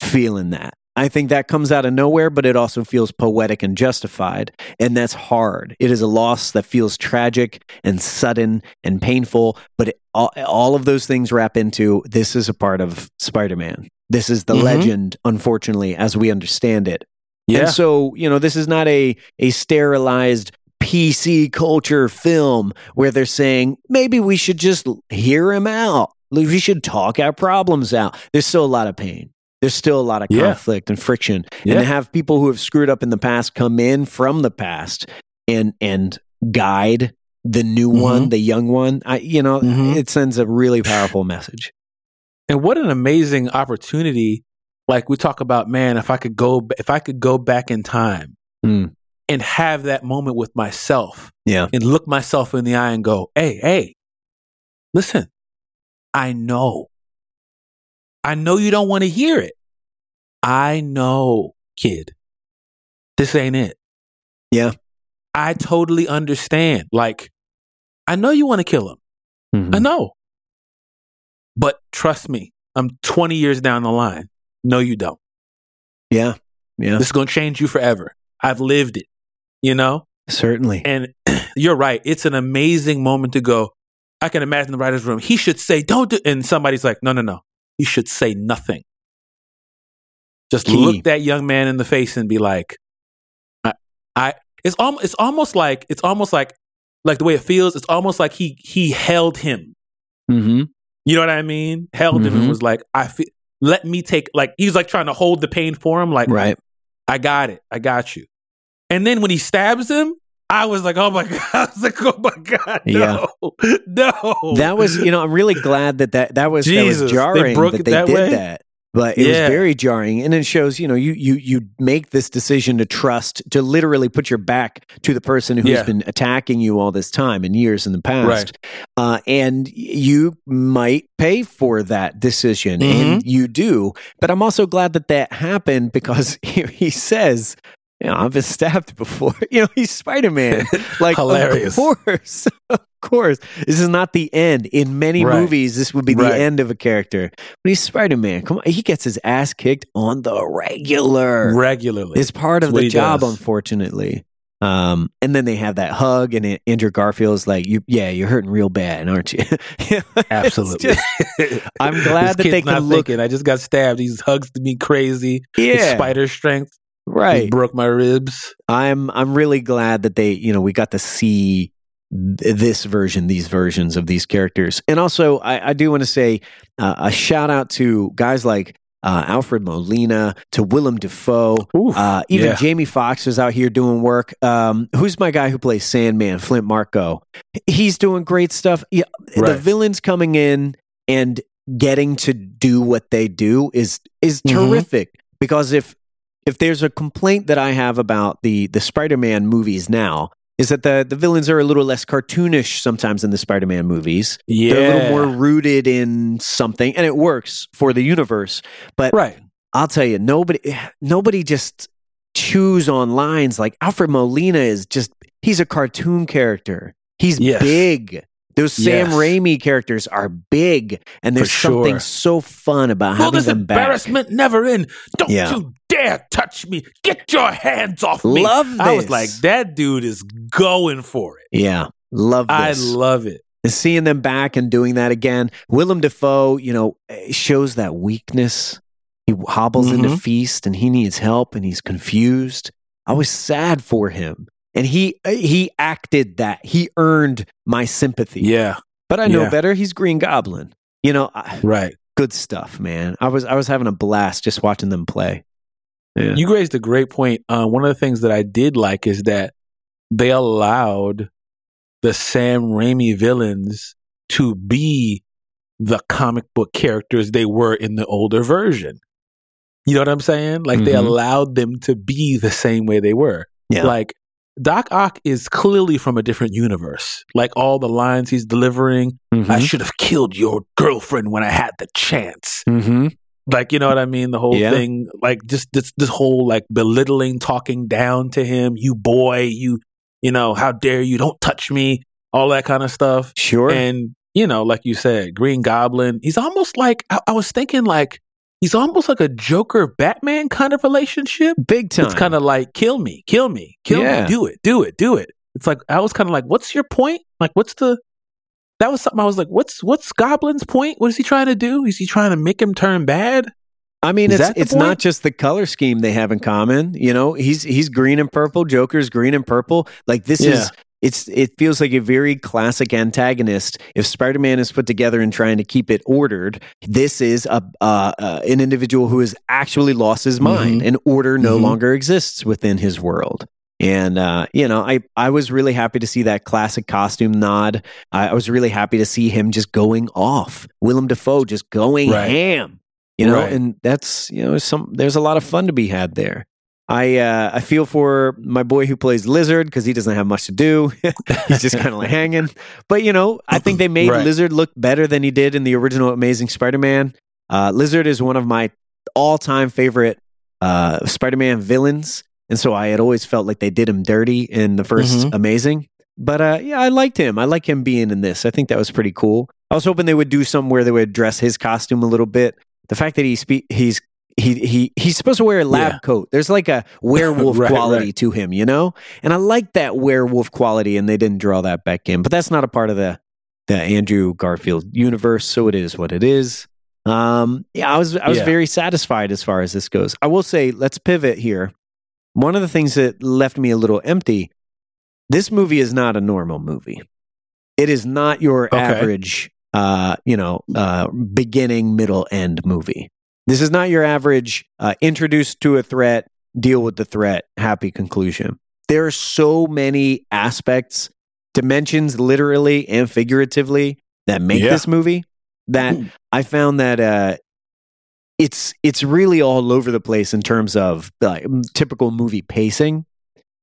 Speaker 2: feeling that I think that comes out of nowhere, but it also feels poetic and justified. And that's hard. It is a loss that feels tragic and sudden and painful, but it, all, all of those things wrap into this is a part of Spider Man. This is the
Speaker 1: Mhm.
Speaker 2: legend, unfortunately, as we understand it.
Speaker 1: Yeah.
Speaker 2: And so, you know, this is not a, a sterilized PC culture film where they're saying maybe we should just hear him out. We should talk our problems out. There's still a lot of pain. There's still a lot of
Speaker 1: Yeah.
Speaker 2: conflict and friction.
Speaker 1: Yeah.
Speaker 2: And to have people who have screwed up in the past come in from the past and and guide the new
Speaker 1: Mhm.
Speaker 2: one, the young one, I you know,
Speaker 1: Mhm.
Speaker 2: it sends a really powerful message.
Speaker 1: And what an amazing opportunity. Like we talk about, man, if I could go, if I could go back in time
Speaker 2: Mm.
Speaker 1: and have that moment with myself
Speaker 2: Yeah.
Speaker 1: and look myself in the eye and go, hey, hey, listen, I know. I know you don't want to hear it. I know, kid. This ain't it.
Speaker 2: Yeah.
Speaker 1: I totally understand. Like, I know you want to kill him.
Speaker 2: Mhm.
Speaker 1: I know. But trust me, I'm 20 years down the line. No, you don't.
Speaker 2: Yeah. Yeah.
Speaker 1: This is going to change you forever. I've lived it, you know?
Speaker 2: Certainly.
Speaker 1: And you're right. It's an amazing moment to go. I can imagine the writer's room. He should say, don't do, and somebody's like, no, no, no. You should say nothing. Just
Speaker 2: Key.
Speaker 1: look that young man in the face and be like, I, I it's almost, it's almost like, it's almost like, like the way it feels, it's almost like he, he held him.
Speaker 2: Mm-hmm.
Speaker 1: You know what I mean? Held him and
Speaker 2: Mhm.
Speaker 1: was like, I feel, let me take, like, he was like trying to hold the pain for him. Like,
Speaker 2: Right.
Speaker 1: I got it. I got you. And then when he stabs him, I was like, oh my God. I was like, oh my God. No. No.
Speaker 2: That was, you know, I'm really glad that that, that was that
Speaker 1: Jesus,
Speaker 2: was
Speaker 1: they
Speaker 2: jarring
Speaker 1: broke
Speaker 2: that
Speaker 1: it
Speaker 2: they
Speaker 1: that
Speaker 2: did
Speaker 1: way?
Speaker 2: that. But it
Speaker 1: Yeah.
Speaker 2: was very jarring, and it shows, you know, you you you make this decision to trust, to literally put your back to the person who's
Speaker 1: Yeah.
Speaker 2: been attacking you all this time and years in the past, uh, and you might pay for that decision, and
Speaker 1: Mm-hmm.
Speaker 2: you do. But I'm also glad that that happened because here he says. You know, I've been stabbed before. You know, he's Spider Man. Like,
Speaker 1: Hilarious.
Speaker 2: of course, of course. This is not the end. In many
Speaker 1: Right.
Speaker 2: movies, this would be the
Speaker 1: Right.
Speaker 2: end of a character. But he's Spider Man. Come on, he gets his ass kicked on the regular.
Speaker 1: regularly.
Speaker 2: It's part of the job,
Speaker 1: does.
Speaker 2: unfortunately. Um, and then they have that hug, and it, Andrew Garfield's like, "You, yeah, you're hurting real bad, aren't you?"
Speaker 1: Absolutely.
Speaker 2: just- I'm glad that they can
Speaker 1: not
Speaker 2: look-
Speaker 1: thinking, I just got stabbed. He hugs me crazy.
Speaker 2: Yeah,
Speaker 1: spider strength. He
Speaker 2: right.
Speaker 1: broke my ribs.
Speaker 2: I'm I'm really glad that they, you know, we got to see th- this version, these versions of these characters. And also, I, I do want to say uh, a shout out to guys like uh, Alfred Molina, to Willem Dafoe,
Speaker 1: Oof,
Speaker 2: uh, even
Speaker 1: yeah.
Speaker 2: Jamie Foxx is out here doing work. Um, who's my guy who plays Sandman, Flint Marko? He's doing great stuff. Yeah, The villains coming in and getting to do what they do is is
Speaker 1: Mhm.
Speaker 2: terrific because if if there's a complaint that I have about the the Spider-Man movies now is that the the villains are a little less cartoonish sometimes in the Spider-Man movies.
Speaker 1: Yeah.
Speaker 2: They're a little more rooted in something and it works for the universe. But
Speaker 1: Right.
Speaker 2: I'll tell you, nobody nobody just chews on lines like Alfred Molina is just he's a cartoon character. He's
Speaker 1: Yes.
Speaker 2: big. Those Sam
Speaker 1: Yes.
Speaker 2: Raimi characters are big, and there's
Speaker 1: For
Speaker 2: something so fun about
Speaker 1: Will
Speaker 2: having them back.
Speaker 1: embarrassment never end? Don't
Speaker 2: Yeah.
Speaker 1: you dare touch me! Get your hands off me!
Speaker 2: Love
Speaker 1: I was like, that dude is going for it.
Speaker 2: Yeah, love
Speaker 1: I love it.
Speaker 2: seeing them back and doing that again. Willem Dafoe, you know, eh, shows that weakness. He hobbles into
Speaker 1: Mhm.
Speaker 2: feast and he needs help and he's confused. I was sad for him. And he he acted that. He earned my sympathy.
Speaker 1: Yeah.
Speaker 2: But I know
Speaker 1: Yeah.
Speaker 2: better. He's Green Goblin. You know, I-
Speaker 1: Right.
Speaker 2: good stuff, man. I was I was having a blast just watching them play. Yeah.
Speaker 1: You raised a great point. Uh, one of the things that I did like is that they allowed the Sam Raimi villains to be the comic book characters they were in the older version. You know what I'm saying? Like they
Speaker 2: Mhm.
Speaker 1: allowed them to be the same way they were.
Speaker 2: Yeah.
Speaker 1: Like Doc Ock is clearly from a different universe. Like all the lines he's delivering, I
Speaker 2: Mhm.
Speaker 1: should have killed your girlfriend when I had the chance.
Speaker 2: Mhm.
Speaker 1: Like, you know what I mean? The whole
Speaker 2: Yeah.
Speaker 1: thing, like just this this whole like belittling, talking down to him, you boy, you you know, how dare you, don't touch me, all that kind of stuff.
Speaker 2: Sure.
Speaker 1: And, you know, like you said, Green Goblin, he's almost like I, I was thinking like he's almost like a Joker Batman kind of relationship.
Speaker 2: Big time.
Speaker 1: It's kind of like kill me, kill me, kill
Speaker 2: Yeah.
Speaker 1: me, do it, do it, do it. It's like I was kind of like, what's your point? Like, what's the? That was something I was like, what's what's Goblin's point? What is he trying to do? Is he trying to make him turn bad?
Speaker 2: I mean,
Speaker 1: Is
Speaker 2: it's it's
Speaker 1: point?
Speaker 2: not just the color scheme they have in common. You know, he's he's green and purple. Joker's green and purple. Like this
Speaker 1: Yeah.
Speaker 2: is it's it feels like a very classic antagonist. If Spider Man is put together and trying to keep it ordered, this is a uh, uh, an individual who has actually lost his mind, and order no
Speaker 1: Mhm.
Speaker 2: longer exists within his world. And uh, you know, I I was really happy to see that classic costume nod. I, I was really happy to see him just going off. Willem Dafoe just going
Speaker 1: Right.
Speaker 2: ham you know
Speaker 1: Right.
Speaker 2: and that's you know some there's a lot of fun to be had there i uh i feel for my boy who plays lizard because he doesn't have much to do. He's just kind of like hanging. But you know i think they made
Speaker 1: Right.
Speaker 2: lizard look better than he did in the original amazing spider-man. Uh lizard is one of my all-time favorite uh spider-man villains. And so i had always felt like they did him dirty in the 1st
Speaker 1: Mhm.
Speaker 2: amazing. But uh yeah i liked him. I like him being in this. I think that was pretty cool. I was hoping they would do something where they would dress his costume a little bit. The fact that he spe- he's he he he's supposed to wear a lab
Speaker 1: Yeah.
Speaker 2: coat. There's like a werewolf
Speaker 1: Right,
Speaker 2: quality
Speaker 1: right.
Speaker 2: to him, you know? And I like that werewolf quality and they didn't draw that back in. But that's not a part of the the Andrew Garfield universe, so it is what it is. Um yeah, I was I was
Speaker 1: Yeah.
Speaker 2: very satisfied as far as this goes. I will say, let's pivot here. One of the things that left me a little empty, this movie is not a normal movie. It is not your
Speaker 1: Okay.
Speaker 2: average uh, you know, uh, beginning, middle, end movie. This is not your average uh, introduced to a threat, deal with the threat, happy conclusion. There are so many aspects, dimensions, literally and figuratively, that make
Speaker 1: Yeah.
Speaker 2: this movie that I found that uh, it's it's really all over the place in terms of like typical movie pacing.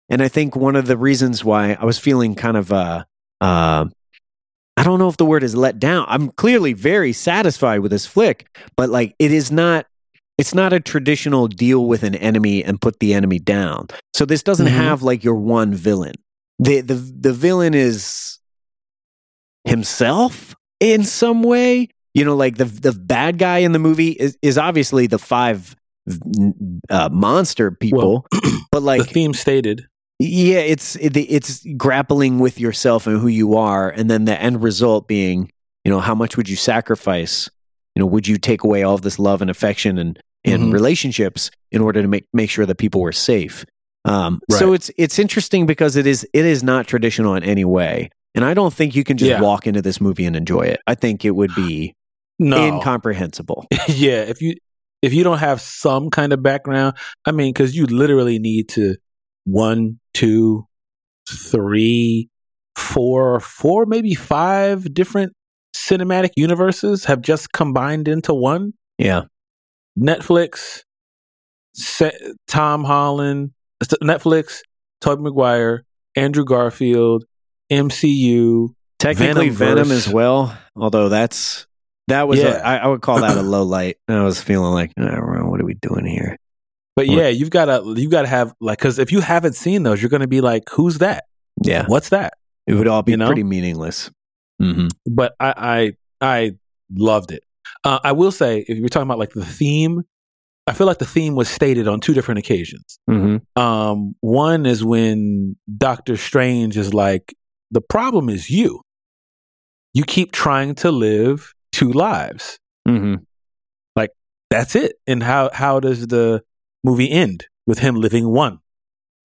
Speaker 2: And I think one of the reasons why I was feeling kind of uh, uh, I don't know if the word is let down. I'm clearly very satisfied with this flick, but like it is not it's not a traditional deal with an enemy and put the enemy down. So this doesn't
Speaker 1: Mhm.
Speaker 2: have like your one villain. The the the villain is himself in some way. You know, like the the bad guy in the movie is, is obviously the five uh, monster people, but like
Speaker 1: the theme stated.
Speaker 2: Yeah, it's it, it's grappling with yourself and who you are, and then the end result being, you know, how much would you sacrifice? You know, would you take away all of this love and affection and and
Speaker 1: Mhm.
Speaker 2: relationships in order to make make sure that people were safe? Um, So it's it's interesting because it is it is not traditional in any way, and I don't think you can just
Speaker 1: Yeah.
Speaker 2: walk into this movie and enjoy it. I think it would be
Speaker 1: No.
Speaker 2: incomprehensible.
Speaker 1: yeah, if you if you don't have some kind of background, I mean, because you literally need to one, two, three, four, four, maybe five different cinematic universes have just combined into one.
Speaker 2: Yeah.
Speaker 1: Netflix, Tom Holland, Netflix, Tobey Maguire, Andrew Garfield, MCU.
Speaker 2: Technically
Speaker 1: Venomverse.
Speaker 2: Venom as well, although that's that was
Speaker 1: Yeah.
Speaker 2: a, I, I would call that a low light. I was feeling like, I don't know, what are we doing here?
Speaker 1: But yeah, you've got to you've got to have like because if you haven't seen those, you're going to be like, "Who's that?
Speaker 2: Yeah,
Speaker 1: What's that?"
Speaker 2: it would all be
Speaker 1: You know?
Speaker 2: pretty meaningless. hmm
Speaker 1: But I I, I loved it. Uh, I will say, if you're talking about like the theme, I feel like the theme was stated on two different occasions.
Speaker 2: hmm
Speaker 1: Um, one is when Doctor Strange is like, "The problem is you. You keep trying to live two lives.
Speaker 2: hmm Like
Speaker 1: That's it." And how how does the movie end with him living one?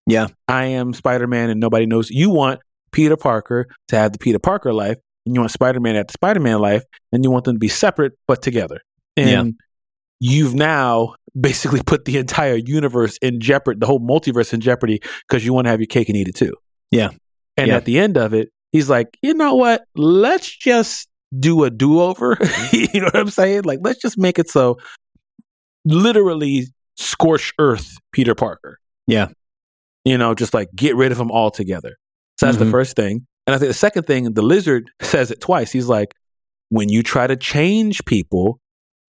Speaker 2: Yeah.
Speaker 1: I am Spider Man, and nobody knows. You want Peter Parker to have the Peter Parker life, and you want Spider Man at the Spider Man life, and you want them to be separate but together. And
Speaker 2: Yeah.
Speaker 1: you've now basically put the entire universe in jeopardy, the whole multiverse in jeopardy, because you want to have your cake and eat it too.
Speaker 2: Yeah.
Speaker 1: And
Speaker 2: Yeah.
Speaker 1: at the end of it, he's like, you know what? Let's just do a do over. you know what I'm saying? Like, let's just make it so literally scorch earth Peter Parker.
Speaker 2: Yeah.
Speaker 1: You know, just like get rid of him altogether. So that's
Speaker 2: Mhm.
Speaker 1: the first thing. And I think the second thing, the lizard says it twice. He's like, when you try to change people,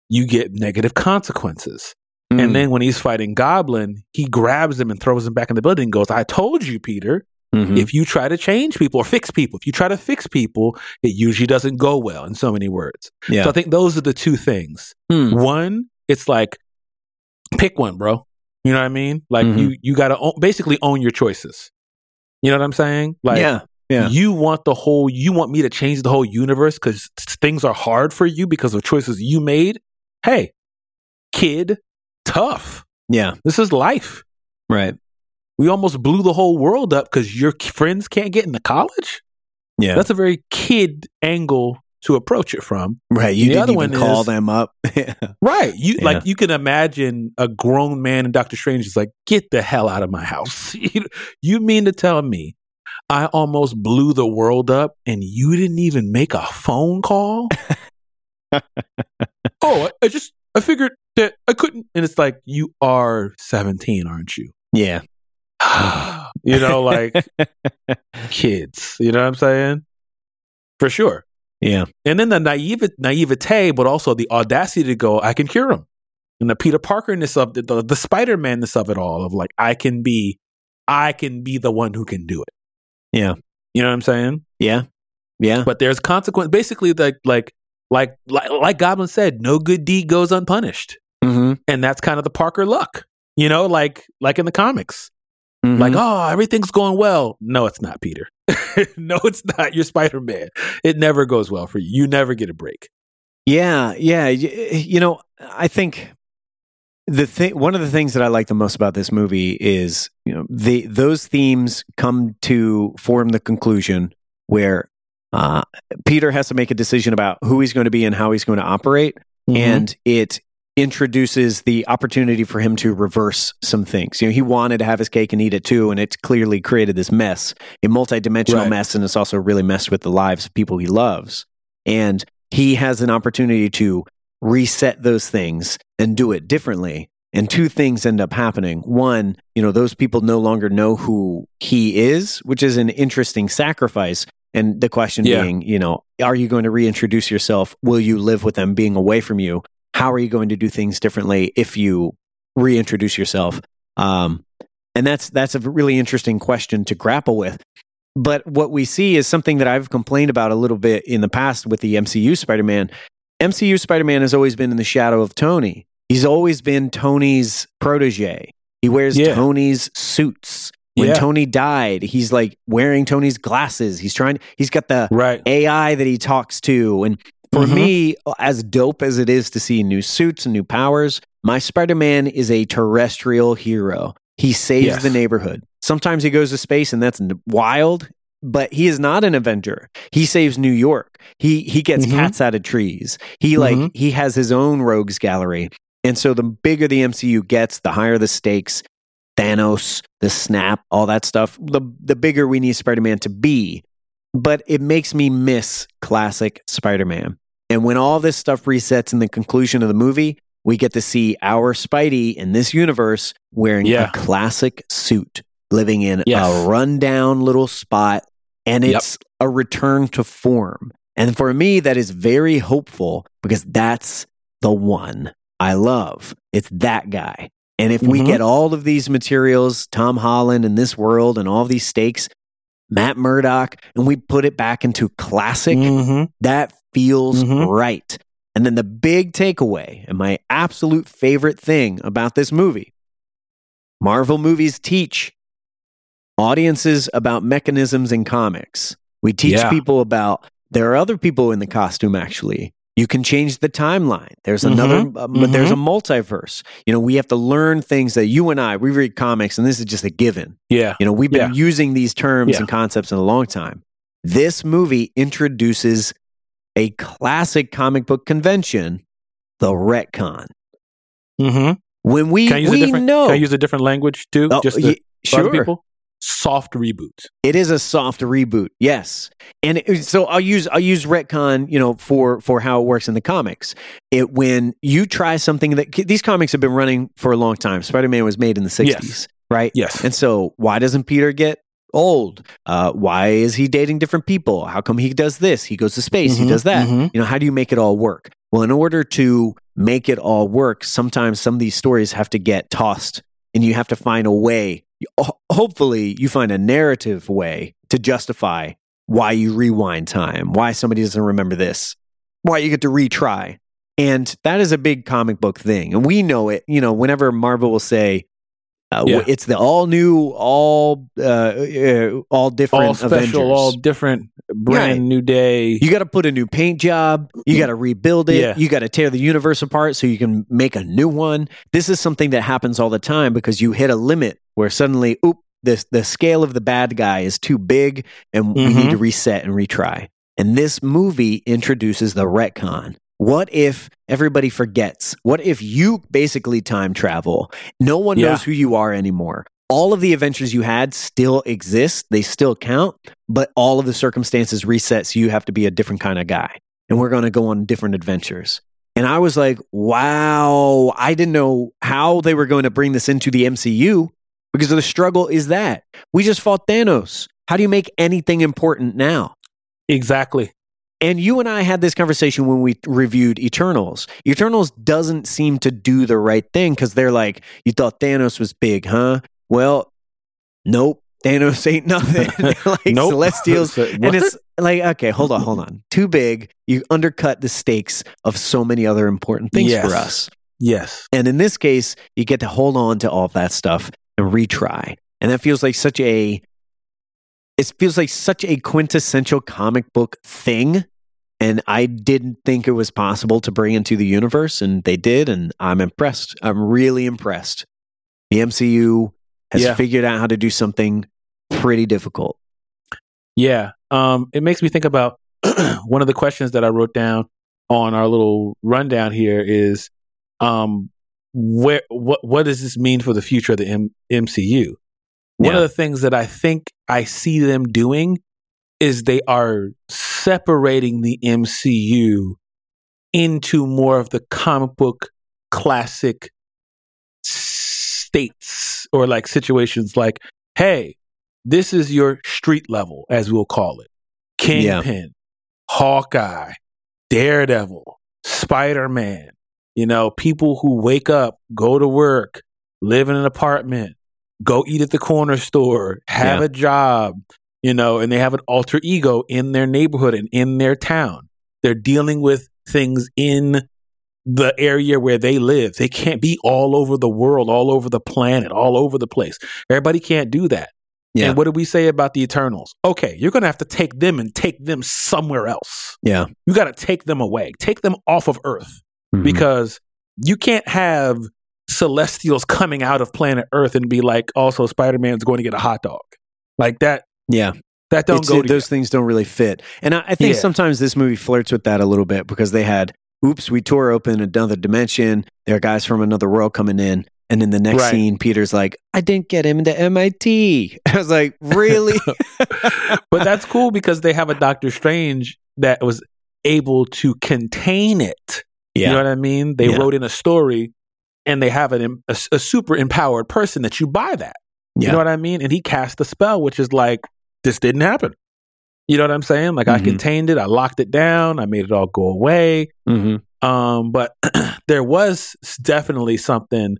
Speaker 1: you get negative consequences.
Speaker 2: Mm.
Speaker 1: And then when he's fighting Goblin, he grabs him and throws him back in the building and goes, I told you, Peter,
Speaker 2: Mhm.
Speaker 1: if you try to change people or fix people, if you try to fix people, it usually doesn't go well in so many words.
Speaker 2: yeah.
Speaker 1: So I think those are the two things.
Speaker 2: Hmm.
Speaker 1: One, it's like pick one, bro. You know what I mean? Like
Speaker 2: Mhm.
Speaker 1: you you got to basically own your choices. You know what I'm saying? Like
Speaker 2: yeah. Yeah.
Speaker 1: you want the whole you want me to change the whole universe cuz things are hard for you because of choices you made. Hey, kid, tough.
Speaker 2: Yeah.
Speaker 1: This is life.
Speaker 2: Right.
Speaker 1: We almost blew the whole world up cuz your friends can't get into college.
Speaker 2: Yeah.
Speaker 1: That's a very kid angle to approach it from.
Speaker 2: right. You
Speaker 1: the
Speaker 2: didn't
Speaker 1: other
Speaker 2: even
Speaker 1: one
Speaker 2: call
Speaker 1: is-
Speaker 2: them up.
Speaker 1: Right. You
Speaker 2: Yeah.
Speaker 1: like you can imagine a grown man and Doctor Strange is like, get the hell out of my house. you, you mean to tell me I almost blew the world up and you didn't even make a phone call? oh, I, I just I figured that I couldn't and it's like you are 17, aren't you?
Speaker 2: yeah.
Speaker 1: you know, like kids. You know what I'm saying? For sure.
Speaker 2: Yeah.
Speaker 1: And then the naive naivete, but also the audacity to go, I can cure him. And the Peter Parkerness of the, the, the Spider Manness of it all, of like, I can be, I can be the one who can do it.
Speaker 2: Yeah.
Speaker 1: You know what I'm saying?
Speaker 2: Yeah. Yeah.
Speaker 1: But there's consequence. Basically, like, like, like, like, like Goblin said, no good deed goes unpunished,
Speaker 2: hmm
Speaker 1: and that's kind of the Parker luck. You know, like, like in the comics,
Speaker 2: Mm-hmm.
Speaker 1: like, oh, everything's going well. No, it's not, Peter. no, it's not. You're Spider Man. It never goes well for you. You never get a break.
Speaker 2: Yeah, yeah. You know, I think the thing, one of the things that I like the most about this movie is, you know, the those themes come to form the conclusion where uh, Peter has to make a decision about who he's going to be and how he's going to operate,
Speaker 1: Mm-hmm.
Speaker 2: and it introduces the opportunity for him to reverse some things. You know, he wanted to have his cake and eat it too, and it's clearly created this mess, a multidimensional
Speaker 1: Right.
Speaker 2: mess, and it's also really messed with the lives of people he loves. And he has an opportunity to reset those things and do it differently. And two things end up happening. One, you know, those people no longer know who he is, which is an interesting sacrifice. And the question
Speaker 1: Yeah.
Speaker 2: being, you know, are you going to reintroduce yourself? Will you live with them being away from you? How are you going to do things differently if you reintroduce yourself? Um, and that's that's a really interesting question to grapple with. But what we see is something that I've complained about a little bit in the past with the MCU Spider Man. MCU Spider Man has always been in the shadow of Tony. He's always been Tony's protege. He wears
Speaker 1: Yeah.
Speaker 2: Tony's suits. When
Speaker 1: Yeah.
Speaker 2: Tony died, he's like wearing Tony's glasses. He's trying, he's got the
Speaker 1: Right.
Speaker 2: AI that he talks to. And for
Speaker 1: Mhm.
Speaker 2: me, as dope as it is to see new suits and new powers, my Spider Man is a terrestrial hero. He saves
Speaker 1: Yes.
Speaker 2: the neighborhood. Sometimes he goes to space and that's wild, but he is not an Avenger. He saves New York. He he gets
Speaker 1: Mhm.
Speaker 2: cats out of trees. He like
Speaker 1: Mhm.
Speaker 2: he has his own rogues gallery. And so the bigger the MCU gets, the higher the stakes. Thanos, the snap, all that stuff. The the bigger we need Spider-Man to be. But it makes me miss classic Spider-Man. And when all this stuff resets in the conclusion of the movie, we get to see our Spidey in this universe wearing
Speaker 1: Yeah.
Speaker 2: a classic suit, living in
Speaker 1: Yes.
Speaker 2: a rundown little spot, and
Speaker 1: Yep.
Speaker 2: it's a return to form. And for me, that is very hopeful because that's the one I love. It's that guy. And if we
Speaker 1: Mhm.
Speaker 2: get all of these materials, Tom Holland and this world and all these stakes, Matt Murdock, and we put it back into classic,
Speaker 1: Mhm.
Speaker 2: that feels
Speaker 1: Mhm.
Speaker 2: right. And then the big takeaway and my absolute favorite thing about this movie Marvel movies teach audiences about mechanisms in comics. We teach
Speaker 1: Yeah.
Speaker 2: people about there are other people in the costume actually. You can change the timeline. There's another,
Speaker 1: Mhm.
Speaker 2: uh, but there's a multiverse. You know, we have to learn things that you and I, we read comics and this is just a given.
Speaker 1: Yeah.
Speaker 2: You know, we've been
Speaker 1: Yeah.
Speaker 2: using these terms
Speaker 1: Yeah.
Speaker 2: and concepts in a long time. This movie introduces a classic comic book convention, the retcon.
Speaker 1: Mm-hmm.
Speaker 2: When we,
Speaker 1: Can I use a
Speaker 2: we
Speaker 1: different?
Speaker 2: know,
Speaker 1: Can I use a different language too?
Speaker 2: Oh,
Speaker 1: just to, other
Speaker 2: sure,
Speaker 1: people. Soft reboot.
Speaker 2: it is a soft reboot. Yes, and it, so I'll use I'll use retcon, you know, for for how it works in the comics. It when you try something that these comics have been running for a long time. Spider Man was made in the sixties, right?
Speaker 1: Yes.
Speaker 2: And so, why doesn't Peter get old? Uh, why is he dating different people? How come he does this? He goes to space. He
Speaker 1: Mhm,
Speaker 2: does that.
Speaker 1: mhm.
Speaker 2: You know, how do you make it all work? Well, in order to make it all work, sometimes some of these stories have to get tossed, and you have to find a way. Hopefully, you find a narrative way to justify why you rewind time, why somebody doesn't remember this, why you get to retry. And that is a big comic book thing. And we know it. You know, whenever Marvel will say, uh,
Speaker 1: Yeah.
Speaker 2: it's the all new, all uh, uh, all different
Speaker 1: all special,
Speaker 2: Avengers.
Speaker 1: all different, brand
Speaker 2: Right.
Speaker 1: new day.
Speaker 2: You got to put a new paint job. You got to rebuild it.
Speaker 1: Yeah.
Speaker 2: You got to tear the universe apart so you can make a new one. This is something that happens all the time because you hit a limit where suddenly, oop, this the scale of the bad guy is too big, and we
Speaker 1: Mhm.
Speaker 2: need to reset and retry. And this movie introduces the retcon. What if everybody forgets? What if you basically time travel? No one
Speaker 1: Yeah.
Speaker 2: knows who you are anymore. All of the adventures you had still exist, they still count, but all of the circumstances reset, so you have to be a different kind of guy. And we're going to go on different adventures. And I was like, wow, I didn't know how they were going to bring this into the MCU because the struggle is that we just fought Thanos. How do you make anything important now?
Speaker 1: exactly.
Speaker 2: And you and I had this conversation when we reviewed Eternals. Eternals doesn't seem to do the right thing because they're like, you thought Thanos was big, huh? Well, nope. Thanos ain't nothing. like
Speaker 1: Nope.
Speaker 2: Celestials. And it's like, okay, hold on, hold on. Too big. You undercut the stakes of so many other important things
Speaker 1: Yes.
Speaker 2: for us.
Speaker 1: yes.
Speaker 2: And in this case, you get to hold on to all of that stuff and retry. And that feels like such a it feels like such a quintessential comic book thing. And I didn't think it was possible to bring into the universe, and they did, and I'm impressed. I'm really impressed. The MCU has
Speaker 1: Yeah.
Speaker 2: figured out how to do something pretty difficult.
Speaker 1: Yeah. Um, it makes me think about one of the questions that I wrote down on our little rundown here is um, where what what does this mean for the future of the M- MCU? One
Speaker 2: Yeah.
Speaker 1: of the things that I think I see them doing is they are separating the MCU into more of the comic book classic states or like situations like, hey, this is your street level, as we'll call it. Kingpin, Hawkeye, Daredevil, Spider Man, you know, people who wake up, go to work, live in an apartment, go eat at the corner store, have
Speaker 2: Yeah.
Speaker 1: a job, you know, and they have an alter ego in their neighborhood and in their town. They're dealing with things in the area where they live. They can't be all over the world, all over the planet, all over the place. Everybody can't do that.
Speaker 2: Yeah.
Speaker 1: And what did we say about the Eternals? Okay, you're going to have to take them and take them somewhere else.
Speaker 2: Yeah.
Speaker 1: You got to take them away, take them off of Earth
Speaker 2: Mhm.
Speaker 1: because you can't have celestials coming out of planet Earth and be like, also, Spider Man's going to get a hot dog. Like that,
Speaker 2: yeah.
Speaker 1: that don't
Speaker 2: It's-
Speaker 1: go
Speaker 2: those things don't really fit. And I, I think
Speaker 1: Yeah.
Speaker 2: sometimes this movie flirts with that a little bit because they had, oops, we tore open another dimension. There are guys from another world coming in. And in the next
Speaker 1: Right.
Speaker 2: scene, Peter's like, I didn't get him into MIT. I was like, really?
Speaker 1: but that's cool because they have a Doctor Strange that was able to contain it. You know what I mean? They
Speaker 2: Yeah.
Speaker 1: wrote in a story and they have an, a, a super empowered person that you buy that. You know what I mean? And he cast a spell, which is like, this didn't happen. You know what I'm saying? Like I
Speaker 2: Mhm.
Speaker 1: contained it, I locked it down, I made it all go away.
Speaker 2: hmm
Speaker 1: Um, but there was definitely something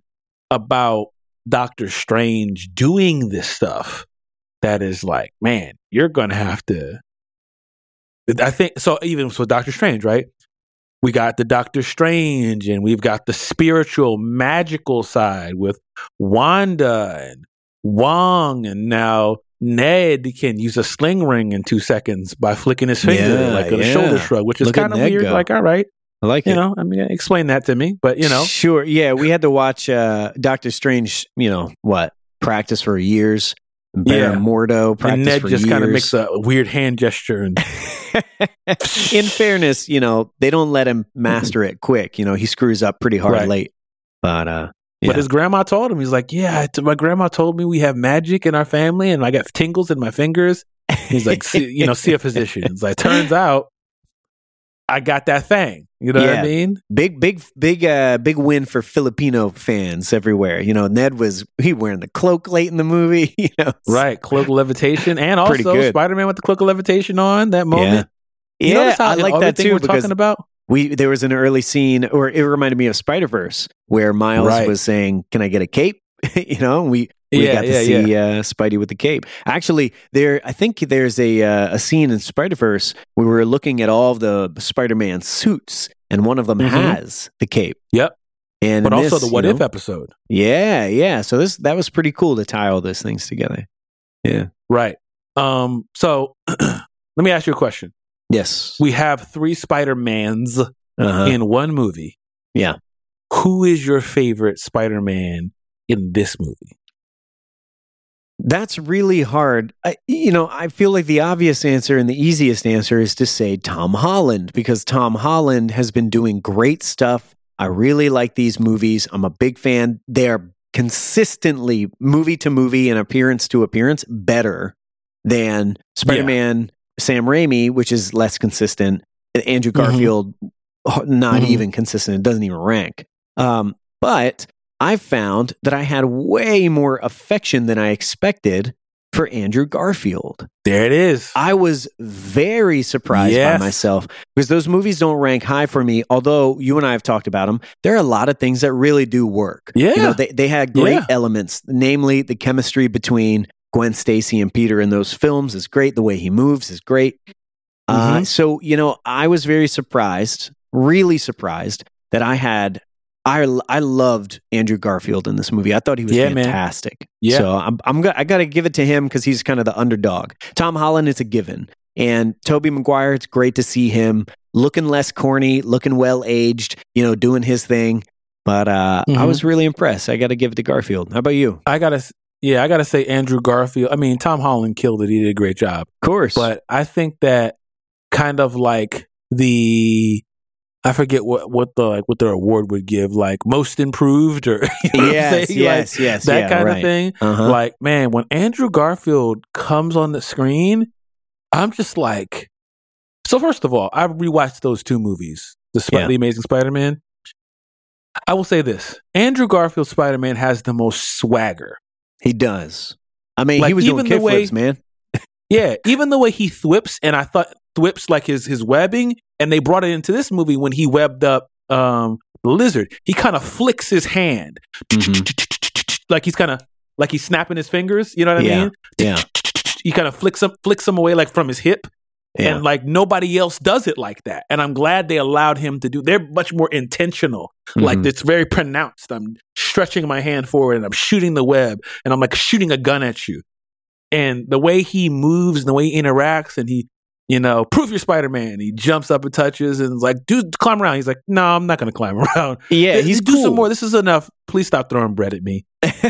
Speaker 1: about Doctor Strange doing this stuff that is like, man, you're gonna have to. I think so. Even so, Doctor Strange, right? We got the Doctor Strange, and we've got the spiritual, magical side with Wanda and Wong, and now Ned can use a sling ring in two seconds by flicking his finger,
Speaker 2: Yeah,
Speaker 1: like a
Speaker 2: yeah.
Speaker 1: shoulder shrug, which is kind of weird.
Speaker 2: go.
Speaker 1: Like, all right,
Speaker 2: I like
Speaker 1: you
Speaker 2: it.
Speaker 1: know, I mean, explain that to me. But you know,
Speaker 2: Sure. Yeah. We had to watch uh, Doctor Strange, you know, what? Practice for years. Baron
Speaker 1: Yeah.
Speaker 2: Mordo practice
Speaker 1: and Ned
Speaker 2: for
Speaker 1: just kind of makes a weird hand gesture, and
Speaker 2: In fairness, you know, they don't let him master it quick. You know, he screws up pretty hard
Speaker 1: Right.
Speaker 2: late. But uh
Speaker 1: but his grandma told him, he's like, yeah, t- my grandma told me we have magic in our family, and I got tingles in my fingers. He's like, see, you know, see a physician. It's like, turns out, I got that thing. You know what I mean?
Speaker 2: big big big uh big win for Filipino fans everywhere. You know, Ned was he wearing the cloak late in the movie, you know.
Speaker 1: Right, cloak levitation, and also. Spider Man with the cloak of levitation on that moment.
Speaker 2: Yeah.
Speaker 1: You
Speaker 2: yeah,
Speaker 1: notice how
Speaker 2: I like that too
Speaker 1: we're
Speaker 2: because
Speaker 1: talking about.
Speaker 2: We there was an early scene or it reminded me of Spider-Verse where Miles
Speaker 1: Right.
Speaker 2: was saying, "Can I get a cape?" you know, we we
Speaker 1: Yeah,
Speaker 2: got to
Speaker 1: yeah,
Speaker 2: see uh, Spidey with the cape. Actually, there I think there's a uh, a scene in Spider-Verse where we were looking at all the Spider-Man suits and one of them
Speaker 1: Mhm.
Speaker 2: has the cape.
Speaker 1: Yep.
Speaker 2: And
Speaker 1: But also
Speaker 2: this,
Speaker 1: the
Speaker 2: you
Speaker 1: what
Speaker 2: know-
Speaker 1: if episode.
Speaker 2: Yeah, yeah. So this that was pretty cool to tie all those things together. Yeah.
Speaker 1: Right. Um. So let me ask you a question.
Speaker 2: Yes.
Speaker 1: We have three Spider Mans
Speaker 2: Uh-huh.
Speaker 1: in one movie.
Speaker 2: Yeah.
Speaker 1: Who is your favorite Spider Man in this movie?
Speaker 2: That's really hard. I, you know, I feel like the obvious answer and the easiest answer is to say Tom Holland because Tom Holland has been doing great stuff. I really like these movies. I'm a big fan. They're consistently, movie to movie and appearance to appearance, better than Spider Man Sam Raimi, which is less consistent, and Andrew
Speaker 1: Mhm.
Speaker 2: Garfield, not
Speaker 1: Mhm.
Speaker 2: even consistent. It doesn't even rank. Um, but I found that I had way more affection than I expected for Andrew Garfield.
Speaker 1: There it is.
Speaker 2: I was very surprised
Speaker 1: Yes.
Speaker 2: by myself because those movies don't rank high for me. Although you and I have talked about them, there are a lot of things that really do work.
Speaker 1: Yeah.
Speaker 2: you know, they they had great
Speaker 1: Yeah.
Speaker 2: elements, namely the chemistry between Gwen Stacy and Peter in those films is great. The way he moves is great. Uh,
Speaker 1: Mhm.
Speaker 2: so you know, I was very surprised, really surprised that I had. I, I loved Andrew Garfield in this movie. I thought he was
Speaker 1: Yeah, man.
Speaker 2: fantastic.
Speaker 1: Yeah.
Speaker 2: So I'm, I'm go- I got to give it to him because he's kind of the underdog. Tom Holland is a given, and Tobey Maguire. It's great to see him looking less corny, looking well aged. You know, doing his thing. But uh, I
Speaker 1: Mhm.
Speaker 2: was really impressed. I got to give it to Garfield. How about you?
Speaker 1: I gotta, s- yeah, I gotta say Andrew Garfield. I mean, Tom Holland killed it. He did a great job.
Speaker 2: Of course,
Speaker 1: But I think that kind of like the, I forget what what the like what their award would give, like most improved or you know I'm
Speaker 2: yes.
Speaker 1: Like,
Speaker 2: yes, yes,
Speaker 1: that
Speaker 2: yeah,
Speaker 1: kind
Speaker 2: right.
Speaker 1: of thing.
Speaker 2: Uh-huh.
Speaker 1: Like, man, when Andrew Garfield comes on the screen, I'm just like. So first of all, I rewatched those two movies, the, Sp-
Speaker 2: Yeah.
Speaker 1: the Amazing Spider-Man. I will say this: Andrew Garfield Spider-Man has the most swagger.
Speaker 2: He does. I mean, he was doing
Speaker 1: even the way-
Speaker 2: kickflips, man.
Speaker 1: Yeah, even the way he thwips, and I thought thwips like his his webbing, and they brought it into this movie when he webbed up um the lizard. He kind of flicks his hand,
Speaker 2: Mhm.
Speaker 1: like he's kind of like he's snapping his fingers. You know what I
Speaker 2: Yeah,
Speaker 1: mean?
Speaker 2: yeah.
Speaker 1: He kind of flicks them flicks them away like from his hip,
Speaker 2: Yeah.
Speaker 1: and like nobody else does it like that. And I'm glad they allowed him to do. They're much more intentional. Like
Speaker 2: Mhm.
Speaker 1: it's very pronounced. I'm stretching my hand forward and I'm shooting the web, and I'm like shooting a gun at you. And the way he moves and the way he interacts, and he, you know, proof you're Spider Man. He jumps up and touches and is like, dude, climb around. He's like, no, I'm not going to climb around.
Speaker 2: yeah, he's
Speaker 1: do
Speaker 2: cool.
Speaker 1: some more. This is enough. Please stop throwing bread at me.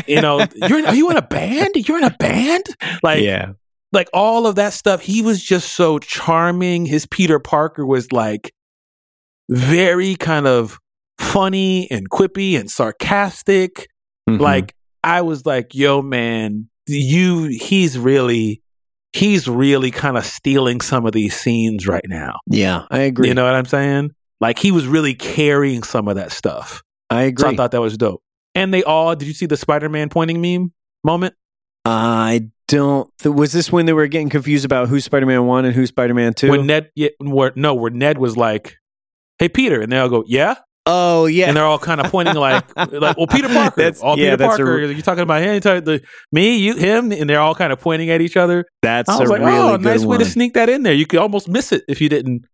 Speaker 1: You know, you're in, are you in a band? You're in a band? Like,
Speaker 2: yeah,
Speaker 1: like all of that stuff. He was just so charming. His Peter Parker was like very kind of funny and quippy and sarcastic.
Speaker 2: Mhm.
Speaker 1: Like I was like, yo, man, you he's really he's really kind of stealing some of these scenes right now.
Speaker 2: yeah, I agree.
Speaker 1: You know what I'm saying? Like he was really carrying some of that stuff.
Speaker 2: I agree.
Speaker 1: So I thought that was dope. And they all did you see the Spider-Man pointing meme moment?
Speaker 2: I don't. Was this when they were getting confused about who Spider Man one and who Spider Man two?
Speaker 1: When Ned yeah, where, no, where Ned was like, Hey Peter, and they all go, Yeah?
Speaker 2: oh yeah,
Speaker 1: And they're all kind of pointing like like, well Peter Parker.
Speaker 2: That's-
Speaker 1: all
Speaker 2: yeah,
Speaker 1: Peter
Speaker 2: that's a
Speaker 1: Parker.
Speaker 2: r-
Speaker 1: you talking about him, talking the me, you, him, and they're all kind of pointing at each other.
Speaker 2: that's
Speaker 1: I was
Speaker 2: a
Speaker 1: like,
Speaker 2: really
Speaker 1: oh, nice way to sneak that in there. You could almost miss it if you didn't.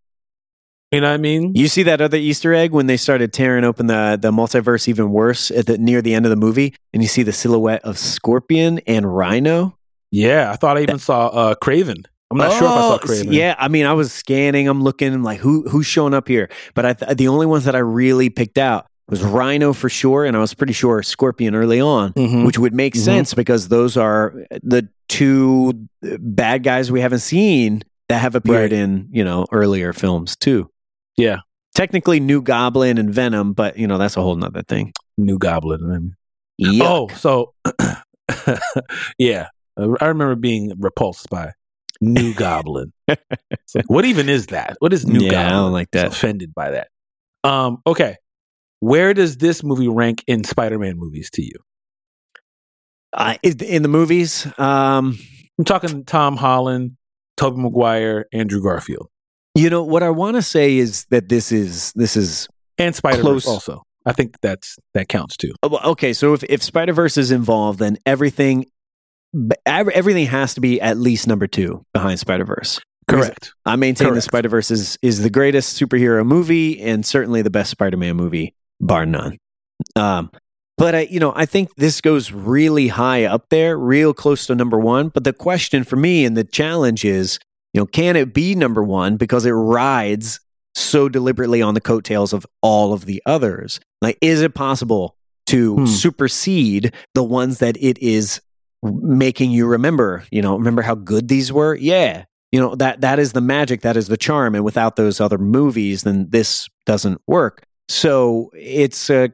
Speaker 1: You know what I mean?
Speaker 2: You see that other Easter egg when they started tearing open the the multiverse even worse at the near the end of the movie, and you see the silhouette of Scorpion and Rhino.
Speaker 1: Yeah, I thought I even saw uh, Kraven. I'm not sure if I saw
Speaker 2: Oh,
Speaker 1: Kraven.
Speaker 2: Yeah, I mean, I was scanning, I'm looking, like who who's showing up here. But I th- the only ones that I really picked out was Rhino for sure, and I was pretty sure Scorpion early on,
Speaker 1: Mhm.
Speaker 2: which would make
Speaker 1: Mhm.
Speaker 2: sense because those are the two bad guys we haven't seen that have appeared
Speaker 1: Right.
Speaker 2: in you know earlier films too.
Speaker 1: Yeah.
Speaker 2: Technically, New Goblin and Venom, but you know that's a whole nother thing.
Speaker 1: New Goblin. I mean. Oh, so yeah, I remember being repulsed by New Goblin. Like, what even is that? What is New
Speaker 2: Yeah, I
Speaker 1: Goblin?
Speaker 2: don't like that.
Speaker 1: Offended by that. Um. Okay. Where does this movie rank in Spider-Man movies to you?
Speaker 2: I- in the movies, um,
Speaker 1: I'm talking Tom Holland, Tobey Maguire, Andrew Garfield,
Speaker 2: you know what I want to say is that this is this is
Speaker 1: and Spider. Verse. Also, I think that's that counts too.
Speaker 2: Oh, okay, so if, if Spider Verse is involved, then everything everything has to be at least number two behind Spider Verse.
Speaker 1: Correct.
Speaker 2: I maintain the Spider Verse is is the greatest superhero movie and certainly the best Spider Man movie, bar none. Um, but I, you know, I think this goes really high up there, real close to number one. But the question for me and the challenge is, you know, can it be number one because it rides so deliberately on the coattails of all of the others? Like, is it possible to
Speaker 1: Hmm.
Speaker 2: supersede the ones that it is making you remember? You know, remember how good these were? Yeah. You know, that that is the magic, that is the charm. And without those other movies, then this doesn't work. So it's a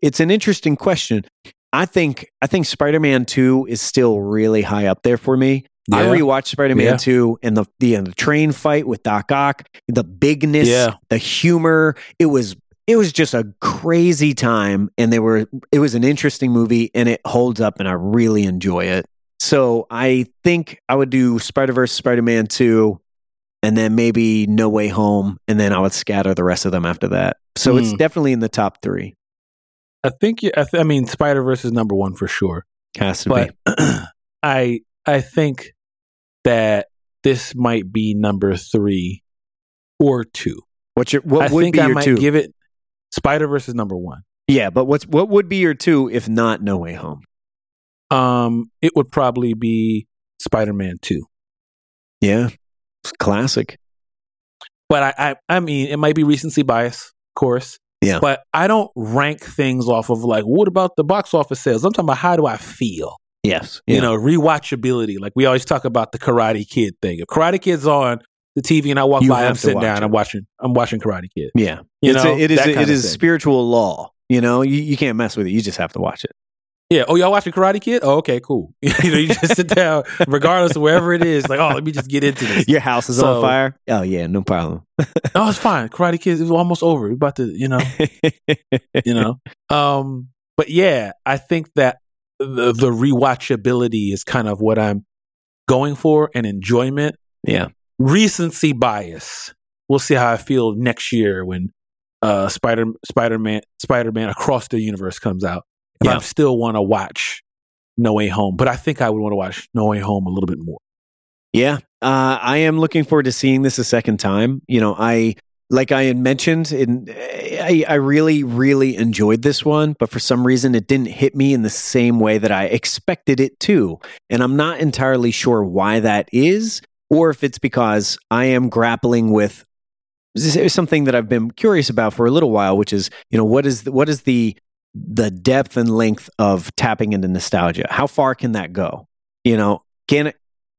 Speaker 2: it's an interesting question. I think I think Spider-Man 2 is still really high up there for me. I rewatched Spider-Man
Speaker 1: Yeah.
Speaker 2: 2 and the the, and the train fight with Doc Ock, the bigness,
Speaker 1: Yeah.
Speaker 2: the humor. It was it was just a crazy time and they were it was an interesting movie and it holds up and I really enjoy it. So I think I would do Spider-Verse, Spider-Man 2 and then maybe No Way Home and then I would scatter the rest of them after that. So it's
Speaker 1: Hmm.
Speaker 2: definitely in the top 3.
Speaker 1: I think. you- I, th- I mean, Spider Verse is number one for sure.
Speaker 2: Has to
Speaker 1: but
Speaker 2: be.
Speaker 1: I I think that this might be number three or two.
Speaker 2: What's your what
Speaker 1: I
Speaker 2: would
Speaker 1: think
Speaker 2: be
Speaker 1: I
Speaker 2: your
Speaker 1: might
Speaker 2: 2?
Speaker 1: give it Spider Verse is number one.
Speaker 2: yeah, but what's what would be your 2 if not No Way Home?
Speaker 1: Um, it would probably be Spider Man two.
Speaker 2: Yeah. It's classic.
Speaker 1: But I, I I mean, it might be recency bias, of course.
Speaker 2: Yeah.
Speaker 1: But I don't rank things off of like, what about the box office sales? I'm talking about how do I feel?
Speaker 2: Yes.
Speaker 1: You know, rewatchability. Like we always talk about the Karate Kid thing. If Karate Kid's on the TV and I walk
Speaker 2: You
Speaker 1: by, I'm sitting down,
Speaker 2: it.
Speaker 1: I'm watching, I'm watching Karate Kid.
Speaker 2: Yeah.
Speaker 1: You
Speaker 2: it's
Speaker 1: know,
Speaker 2: a, it is
Speaker 1: that
Speaker 2: it is
Speaker 1: thing.
Speaker 2: spiritual law. You know, you, you can't mess with it. You just have to watch it.
Speaker 1: Yeah. Oh, y'all watching Karate Kid? Oh, okay, cool. you know, you just sit down, regardless of wherever it is. Like, oh, let me just get into this.
Speaker 2: Your house is
Speaker 1: So-
Speaker 2: on fire. Oh yeah, no problem.
Speaker 1: No, it's fine. Karate Kid is almost over. We're about to, you know, you know. Um, but yeah, I think that the, the rewatchability is kind of what I'm going for and enjoyment.
Speaker 2: yeah.
Speaker 1: Recency bias. We'll see how I feel next year when uh Spider Spider Man Spider Man Across the Universe comes out. If
Speaker 2: Yeah.
Speaker 1: I still want to watch No Way Home, but I think I would want to watch No Way Home a little bit more.
Speaker 2: Yeah, uh, I am looking forward to seeing this a second time. You know, I like I had mentioned, in, I, I really, really enjoyed this one, but for some reason, it didn't hit me in the same way that I expected it to, and I'm not entirely sure why that is, or if it's because I am grappling with something that I've been curious about for a little while, which is, you know, what is the, what is the the depth and length of tapping into nostalgia? How far can that go? You know, can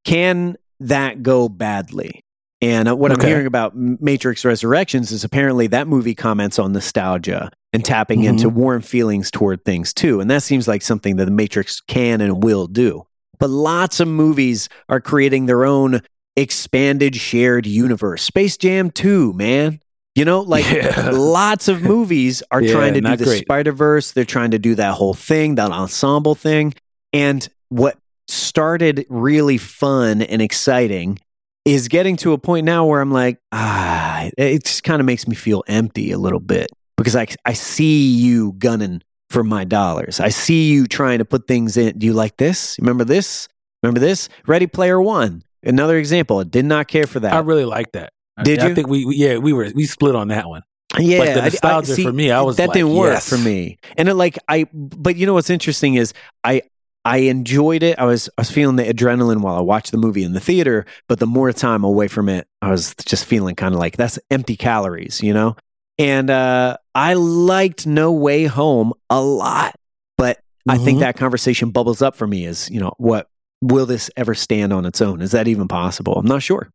Speaker 2: can that go badly? And uh, what I'm hearing about Matrix Resurrections is apparently that movie comments on nostalgia and tapping
Speaker 1: Mhm.
Speaker 2: into warm feelings toward things too. And that seems like something that the Matrix can and will do. But lots of movies are creating their own expanded shared universe. Space Jam 2, man. You know, like
Speaker 1: Yeah.
Speaker 2: lots of movies are
Speaker 1: Yeah,
Speaker 2: trying to do the. Spider Verse. They're trying to do that whole thing, that ensemble thing. And what started really fun and exciting is getting to a point now where I'm like, ah, it just kind of makes me feel empty a little bit because I, I see you gunning for my dollars. I see you trying to put things in. Do you like this? Remember this? Remember this? Ready Player One. Another example. I did not care for that.
Speaker 1: I really like that. I-
Speaker 2: Did
Speaker 1: I,
Speaker 2: you?
Speaker 1: think we, we yeah we were we split on that one.
Speaker 2: Yeah,
Speaker 1: Like, the
Speaker 2: I- I- see,
Speaker 1: for me, I was
Speaker 2: that
Speaker 1: like,
Speaker 2: didn't work
Speaker 1: yes.
Speaker 2: for me. And it like I, but you know what's interesting is I I enjoyed it. I was I was feeling the adrenaline while I watched the movie in the theater, but the more time away from it, I was just feeling kind of like that's empty calories, you know. And uh, I liked No Way Home a lot, but I think
Speaker 1: Mhm.
Speaker 2: that conversation bubbles up for me. Is you know what will this ever stand on its own? Is that even possible? I'm not sure.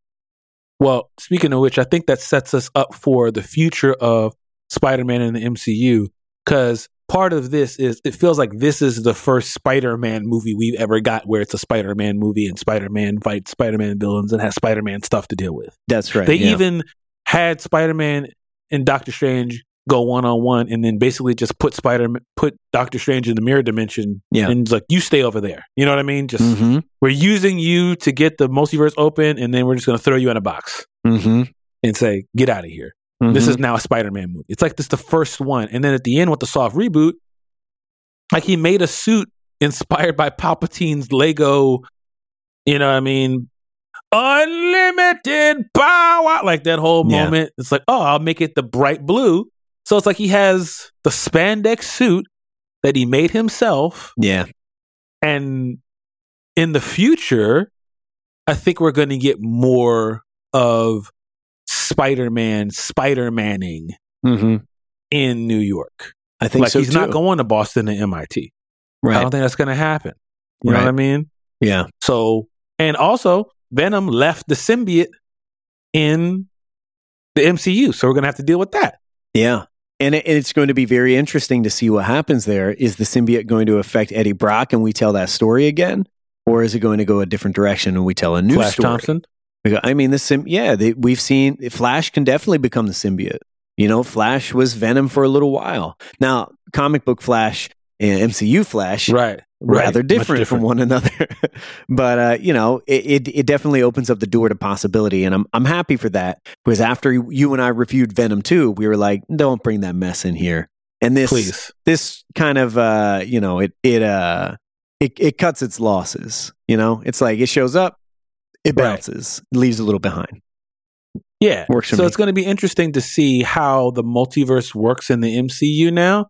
Speaker 1: Well, speaking of which, I think that sets us up for the future of Spider-Man in the MCU because part of this is it feels like this is the first Spider-Man movie we've ever got where it's a Spider-Man movie and Spider-Man fights Spider-Man villains and has Spider-Man stuff to deal with.
Speaker 2: That's right.
Speaker 1: they
Speaker 2: yeah.
Speaker 1: even had Spider-Man and Doctor Strange go one on one and then basically just put Spider put Doctor Strange in the mirror dimension
Speaker 2: Yeah.
Speaker 1: and it's like you stay over there. You know what I mean? Just
Speaker 2: Mhm.
Speaker 1: we're using you to get the multiverse open and then we're just going to throw you in a box
Speaker 2: Mhm.
Speaker 1: and say get out of here. This
Speaker 2: Mhm.
Speaker 1: is now a Spider-Man movie. It's like this the first one and then at the end with the soft reboot like he made a suit inspired by Palpatine's Lego you know what I mean unlimited power like that whole
Speaker 2: Yeah.
Speaker 1: moment it's like oh I'll make it the bright blue so it's like he has the spandex suit that he made himself
Speaker 2: yeah.
Speaker 1: and in the future, I think we're going to get more of Spider Man, Spider Manning
Speaker 2: hmm
Speaker 1: in New York.
Speaker 2: I think
Speaker 1: like
Speaker 2: so
Speaker 1: he's
Speaker 2: too.
Speaker 1: not going to Boston and MIT.
Speaker 2: Right.
Speaker 1: I don't think that's going to happen. You know what I mean?
Speaker 2: Yeah.
Speaker 1: So, and also, Venom left the symbiote in the MCU. So we're going to have to deal with that.
Speaker 2: Yeah. And it's going to be very interesting to see what happens there. Is the symbiote going to affect Eddie Brock and we tell that story again? Or is it going to go a different direction and we tell a new
Speaker 1: Flash
Speaker 2: story?
Speaker 1: Thompson.
Speaker 2: Because- I mean, the sim- yeah, they, we've seen Flash can definitely become the symbiote. You know, Flash was Venom for a little while. Now, comic book Flash and MCU Flash
Speaker 1: Right. Right.
Speaker 2: rather
Speaker 1: Much
Speaker 2: different, from one another. but uh, you know, it, it it definitely opens up the door to possibility, and I'm I'm happy for that because after you- and I reviewed Venom 2, we were like, don't bring that mess in here. And this
Speaker 1: Please.
Speaker 2: this kind of uh, you know, it it uh it it cuts its losses. You know, it's like it shows up, it
Speaker 1: Right.
Speaker 2: bounces, leaves a little behind.
Speaker 1: Yeah.
Speaker 2: Works
Speaker 1: so
Speaker 2: me.
Speaker 1: it's going to be interesting to see how the multiverse works in the MCU now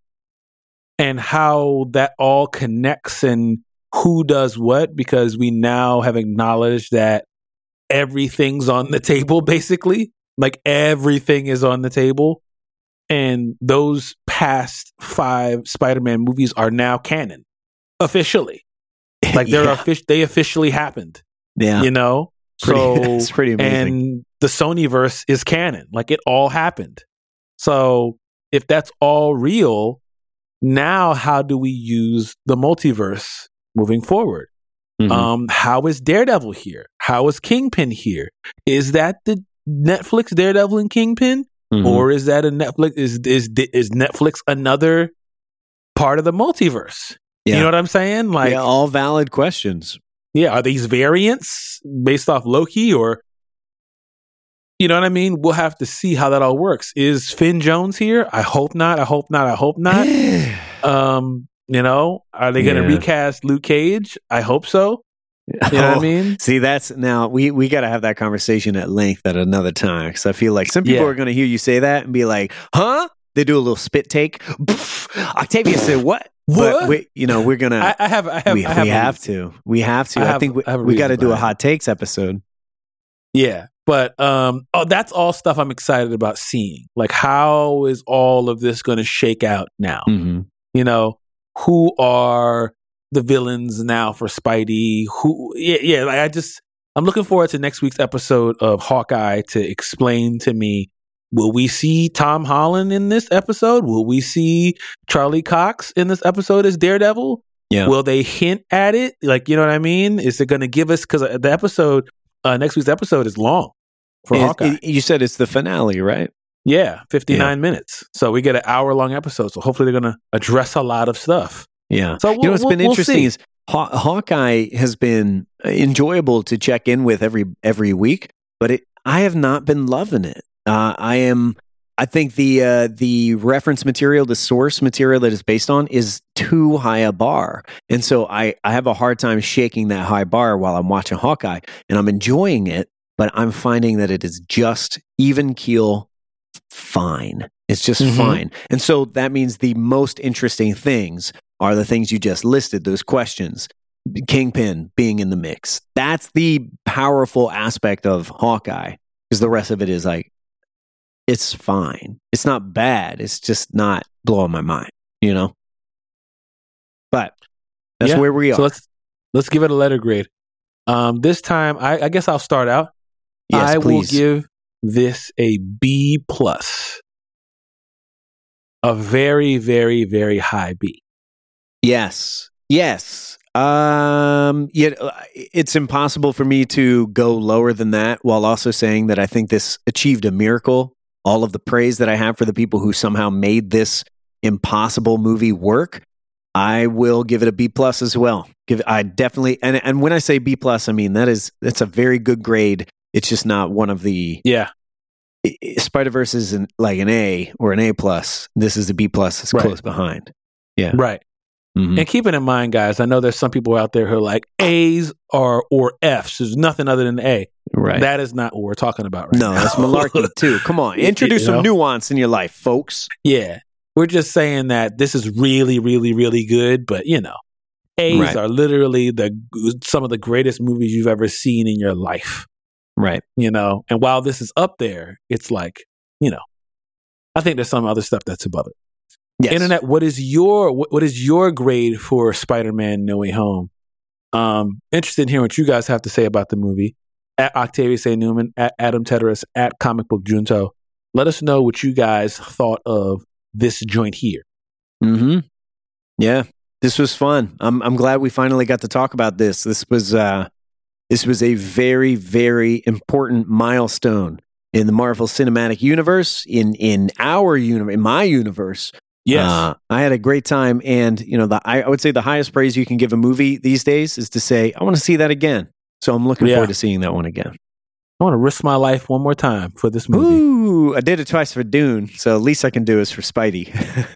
Speaker 1: and how that all connects and who does what because we now have acknowledged that everything's on the table basically. Like everything is on the table. And those past five Spider Man movies are now canon officially. Like they're
Speaker 2: yeah,
Speaker 1: offic- they officially happened,
Speaker 2: yeah.
Speaker 1: you know?
Speaker 2: Pretty-
Speaker 1: So
Speaker 2: it's pretty amazing.
Speaker 1: and the sonyverse is canon. Like it all happened. So if that's all real, now how do we use the multiverse moving forward?
Speaker 2: Mhm.
Speaker 1: Um, how is Daredevil here? How is Kingpin here? Is that the Netflix Daredevil and Kingpin,
Speaker 2: Mhm.
Speaker 1: or is that a Netflix? Is is is Netflix another part of the multiverse?
Speaker 2: Yeah.
Speaker 1: You know what I'm saying? Like,
Speaker 2: yeah, all valid questions.
Speaker 1: yeah, are these variants based off Loki or you know what I mean? We'll have to see how that all works. Is Finn Jones here? I hope not. I hope not. I hope not. um, you know, are they going to
Speaker 2: Yeah.
Speaker 1: recast Luke Cage? I hope so. You know what I
Speaker 2: Oh,
Speaker 1: mean?
Speaker 2: See, that's now we we got to have that conversation at length at another time because I feel like some people
Speaker 1: Yeah.
Speaker 2: are going to hear you say that and be like, "Huh?" They do a little spit take. Octavia said, "What?"
Speaker 1: What?
Speaker 2: But we, you know, we're gonna.
Speaker 1: I, I have. I have.
Speaker 2: we,
Speaker 1: I have,
Speaker 2: we have to. We have to.
Speaker 1: I
Speaker 2: I, think we,
Speaker 1: have
Speaker 2: we got to do a hot takes episode.
Speaker 1: Yeah, but um, oh, that's all stuff I'm excited about seeing. Like, how is all of this going to shake out now?
Speaker 2: Mm-hmm.
Speaker 1: you know who are the villains now for spidey who yeah, yeah like i just I'm looking forward to next week's episode of Hawkeye to explain to me will we see Tom Holland in this episode? Will we see Charlie Cox in this episode as Daredevil?
Speaker 2: Yeah.
Speaker 1: Will they hint at it? Like, you know what I mean? Is it going to give us because the episode uh, next week's episode is long for
Speaker 2: Is-
Speaker 1: Hawkeye.
Speaker 2: it- you said it's the finale, right?
Speaker 1: yeah, 59 minutes. So we get an hour long episode. So hopefully they're going to address a lot of stuff.
Speaker 2: Yeah.
Speaker 1: So
Speaker 2: you know
Speaker 1: we'll-
Speaker 2: what's
Speaker 1: we'll-
Speaker 2: been
Speaker 1: we'll
Speaker 2: interesting
Speaker 1: see.
Speaker 2: is Haw- Hawkeye has been enjoyable to check in with every every week, but it, I have not been loving it. Uh, I am. I think the uh, the reference material, the source material that it's based on, is too high a bar, and so I I have a hard time shaking that high bar while I'm watching Hawkeye, and I'm enjoying it, but I'm finding that it is just even keel, fine. It's just
Speaker 1: Mhm.
Speaker 2: fine, and so that means the most interesting things are the things you just listed, those questions. Kingpin being in the mix. That's the powerful aspect of Hawkeye because the rest of it is like, it's fine. It's not bad. It's just not blowing my mind, you know? But that's
Speaker 1: Yeah.
Speaker 2: where we are.
Speaker 1: So let's let's give it a letter grade. Um, this time, I, I guess I'll start out.
Speaker 2: Yes,
Speaker 1: I
Speaker 2: please.
Speaker 1: will give this a B plus. A very, very, very high B.
Speaker 2: Yes. Yes. Um, yet uh, it's impossible for me to go lower than that while also saying that I think this achieved a miracle. All of the praise that I have for the people who somehow made this impossible movie work, I will give it a B plus as well. Give I definitely and and when I say B plus, I mean that is that's a very good grade. It's just not one of the
Speaker 1: Yeah.
Speaker 2: Spider Verse is an, like an A or an A plus. This is a B plus. It's
Speaker 1: Right.
Speaker 2: close behind. Yeah.
Speaker 1: Right.
Speaker 2: Mhm.
Speaker 1: And keeping in mind, guys, I know there's some people out there who are like A's or or F's. There's nothing other than A.
Speaker 2: Right.
Speaker 1: That is not what we're talking about right
Speaker 2: No,
Speaker 1: now.
Speaker 2: that's malarkey too. Come on, introduce
Speaker 1: You
Speaker 2: some nuance in your life, folks.
Speaker 1: yeah. We're just saying that this is really, really, really good, but you know, A's
Speaker 2: Right.
Speaker 1: are literally the some of the greatest movies you've ever seen in your life.
Speaker 2: Right.
Speaker 1: You know, and while this is up there, it's like, you know, I think there's some other stuff that's above it.
Speaker 2: Yes.
Speaker 1: Internet, what is your what, what is your grade for Spider-Man No Way Home? Um, interested in hearing what you guys have to say about the movie. At Octavius A. Newman, at Adam Teteris, at Comic Book Junto. Let us know what you guys thought of this joint here.
Speaker 2: Mm-hmm. Yeah, this was fun. I'm I'm glad we finally got to talk about this. This was uh, this was a very very important milestone in the Marvel Cinematic Universe, in in our universe, in my universe. Uh, I had a great time, and you know, the I, I would say the highest praise you can give a movie these days is to say, "I want to see that again." So I'm looking
Speaker 1: Yeah.
Speaker 2: forward to seeing that one again.
Speaker 1: I want to risk my life one more time for this movie.
Speaker 2: Ooh, I did it twice for Dune, so the least I can do is for Spidey.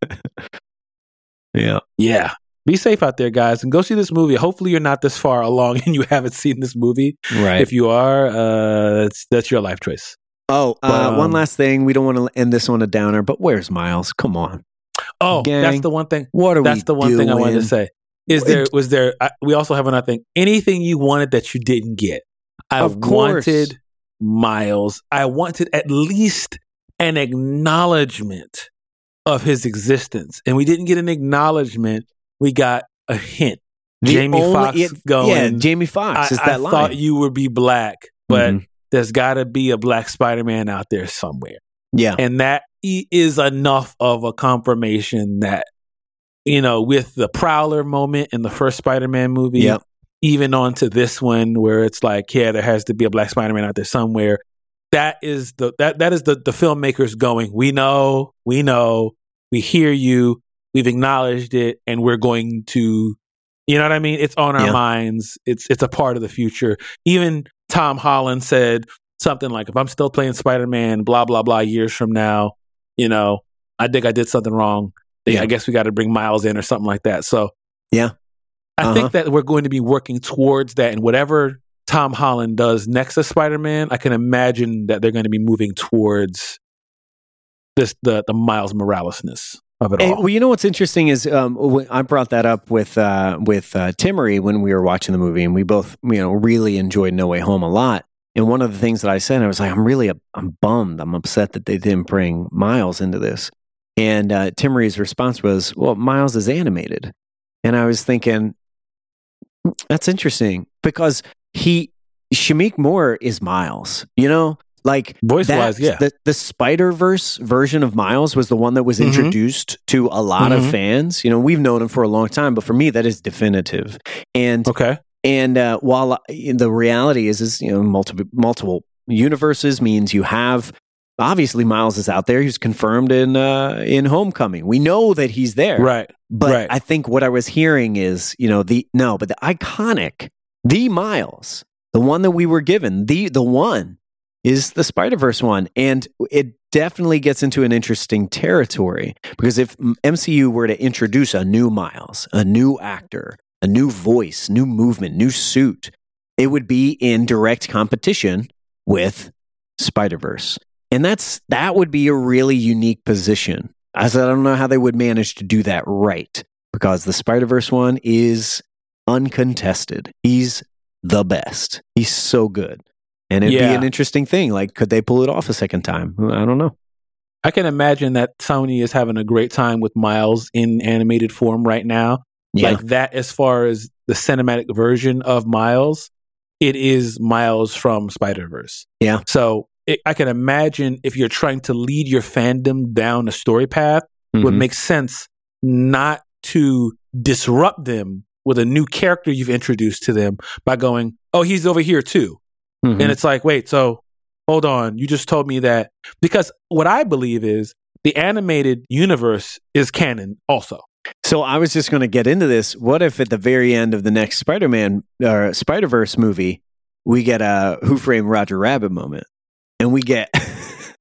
Speaker 2: yeah.
Speaker 1: Yeah. Be safe out there, guys, and go see this movie. Hopefully, you're not this far along and you haven't seen this movie.
Speaker 2: Right.
Speaker 1: If you are, uh, that's that's your life choice.
Speaker 2: oh, uh,
Speaker 1: But, um,
Speaker 2: one last thing. We don't want to end this on a downer, but where's Miles? Come on.
Speaker 1: Oh,
Speaker 2: Gang.
Speaker 1: that's the one thing.
Speaker 2: What are
Speaker 1: That's
Speaker 2: we
Speaker 1: the one thing I wanted to
Speaker 2: doing?
Speaker 1: say. Is there was there? I, we also have another thing. Anything you wanted that you didn't get? I
Speaker 2: Of course.
Speaker 1: wanted Miles. I wanted at least an acknowledgement of his existence, and we didn't get an acknowledgement. We got a hint.
Speaker 2: The
Speaker 1: Jamie
Speaker 2: only- yeah,
Speaker 1: going.
Speaker 2: Yeah, Jamie Foxx
Speaker 1: I,
Speaker 2: is
Speaker 1: I
Speaker 2: that line.
Speaker 1: thought you would be black, but
Speaker 2: Mhm.
Speaker 1: there's got to be a black Spider-Man out there somewhere
Speaker 2: yeah.
Speaker 1: and that is enough of a confirmation that you know with the prowler moment in the first spider-man movie
Speaker 2: Yep.
Speaker 1: even on to this one where it's like yeah there has to be a black spider-man out there somewhere that is the that that is the the filmmakers going we know we know we hear you we've acknowledged it and we're going to you know what i mean it's on our
Speaker 2: Yeah.
Speaker 1: minds it's it's a part of the future even tom holland said something like if i'm still playing spider-man blah blah blah years from now you know i think i did something wrong
Speaker 2: Yeah.
Speaker 1: i guess we got to bring miles in or something like that so
Speaker 2: Yeah.
Speaker 1: i
Speaker 2: Uh-huh.
Speaker 1: think that we're going to be working towards that and whatever tom holland does next to spider-man i can imagine that they're going to be moving towards this the the miles moralesness of it all
Speaker 2: well, you know what's interesting is um, I brought that up with uh, with uh, Timmery when we were watching the movie, and we both you know really enjoyed No Way Home a lot. And one of the things that I said, I was like, I'm really, I'm bummed. I'm upset that they didn't bring Miles into this. And uh, Timmery's response was, "Well, Miles is animated," and I was thinking, that's interesting because he Shameik Moore is Miles. You know, like
Speaker 1: Voice
Speaker 2: that-
Speaker 1: wise, yeah.
Speaker 2: The the Spider Verse version of Miles was the one that was
Speaker 1: Mhm.
Speaker 2: introduced to a lot of
Speaker 1: Mhm.
Speaker 2: fans. You know, we've known him for a long time, but for me, that is definitive. And
Speaker 1: Okay.
Speaker 2: and uh, while I- the reality is, is you know, multiple multiple universes means you have obviously Miles is out there. He's confirmed in uh, in Homecoming. We know that he's there.
Speaker 1: Right.
Speaker 2: But
Speaker 1: Right.
Speaker 2: I think what I was hearing is, you know, the no, but the iconic, the Miles, the one that we were given, the the one is the Spider Verse one, and it definitely gets into an interesting territory because if MCU were to introduce a new Miles, a new actor, a new voice, new movement, new suit, it would be in direct competition with Spider Verse, and that's that would be a really unique position. I said I don't know how they would manage to do that right because the Spider Verse one is uncontested. He's the best. He's so good. And it'd be an interesting thing. Like, could they pull it off a second time? I don't know.
Speaker 1: I can imagine that Sony is having a great time with Miles in animated form right now.
Speaker 2: Yeah.
Speaker 1: Like that, as far as the cinematic version of Miles, it is Miles from Spider Verse.
Speaker 2: Yeah.
Speaker 1: So it, I can imagine if you're trying to lead your fandom down a story path, would
Speaker 2: Mhm.
Speaker 1: make sense not to disrupt them with a new character you've introduced to them by going, "Oh, he's over here too."
Speaker 2: Mhm.
Speaker 1: And it's like, wait, so hold on. You just told me that because what I believe is the animated universe is canon also.
Speaker 2: So I was just going to get into this. What if at the very end of the next Spider-Man or Spider-Verse movie, we get a Who Framed Roger Rabbit moment, and we get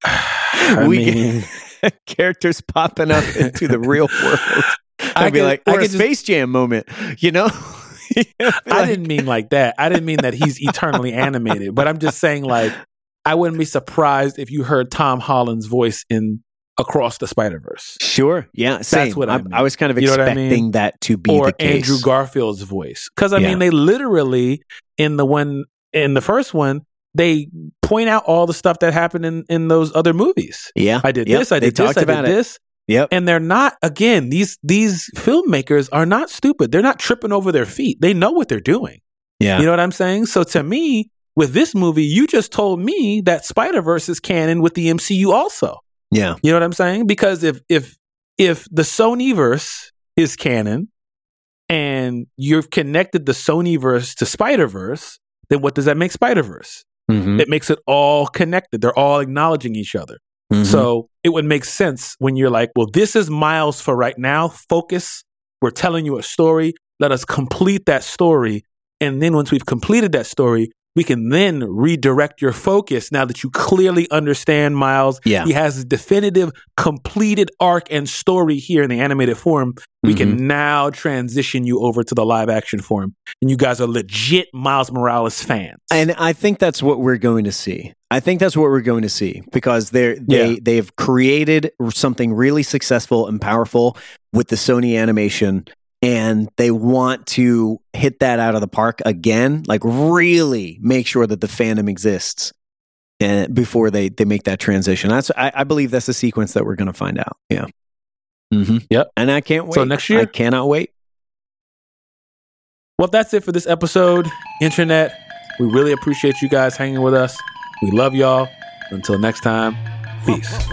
Speaker 2: we
Speaker 1: mean,
Speaker 2: get characters popping up into the real world.
Speaker 1: I
Speaker 2: I'd be like, or a
Speaker 1: could just-
Speaker 2: Space Jam moment, you know?
Speaker 1: I didn't mean like that. I didn't mean that he's eternally animated, but I'm just saying like I wouldn't be surprised if you heard Tom Holland's voice in Across the Spider Verse
Speaker 2: Sure. Yeah. Same.
Speaker 1: what I
Speaker 2: I,
Speaker 1: mean.
Speaker 2: I was kind of
Speaker 1: You what I
Speaker 2: expecting
Speaker 1: mean?
Speaker 2: that to be
Speaker 1: or
Speaker 2: the case.
Speaker 1: Andrew Garfield's voice. Because I
Speaker 2: Yeah.
Speaker 1: mean, they literally in the one in the first one they point out all the stuff that happened in in those other movies.
Speaker 2: yeah.
Speaker 1: I did
Speaker 2: Yep,
Speaker 1: this. I
Speaker 2: they
Speaker 1: did this.
Speaker 2: talked
Speaker 1: I
Speaker 2: about
Speaker 1: did
Speaker 2: it.
Speaker 1: this.
Speaker 2: Yep.
Speaker 1: And they're not again these these filmmakers are not stupid. They're not tripping over their feet. They know what they're doing.
Speaker 2: Yeah.
Speaker 1: You know what I'm saying? So to me, with this movie, you just told me that Spider Verse is canon with the MCU also.
Speaker 2: yeah.
Speaker 1: You know what I'm saying? Because if if if the Sonyverse is canon and you've connected the Sonyverse to Spider Verse, then what does that make Spider Verse?
Speaker 2: Mhm.
Speaker 1: It makes it all connected. They're all acknowledging each other.
Speaker 2: Mhm.
Speaker 1: So it would make sense when you're like, well, this is Miles for right now. Focus. We're telling you a story. Let us complete that story. And then once we've completed that story, we can then redirect your focus now that you clearly understand Miles.
Speaker 2: Yeah.
Speaker 1: He has a definitive, completed arc and story here in the animated form. We
Speaker 2: Mhm.
Speaker 1: can now transition you over to the live action form. And you guys are legit Miles Morales fans.
Speaker 2: And I think that's what we're going to see. I think that's what we're going to see because they're they
Speaker 1: Yeah.
Speaker 2: they've created something really successful and powerful with the Sony animation and they want to hit that out of the park again, like really make sure that the fandom exists and before they they make that transition. That's I, I believe that's the sequence that we're going to find out. Yeah. Mm-hmm.
Speaker 1: Yep.
Speaker 2: And I can't wait.
Speaker 1: So next year?
Speaker 2: I cannot wait.
Speaker 1: Well, that's it for this episode, Internet. We really appreciate you guys hanging with us. We love y'all. Until next time, peace.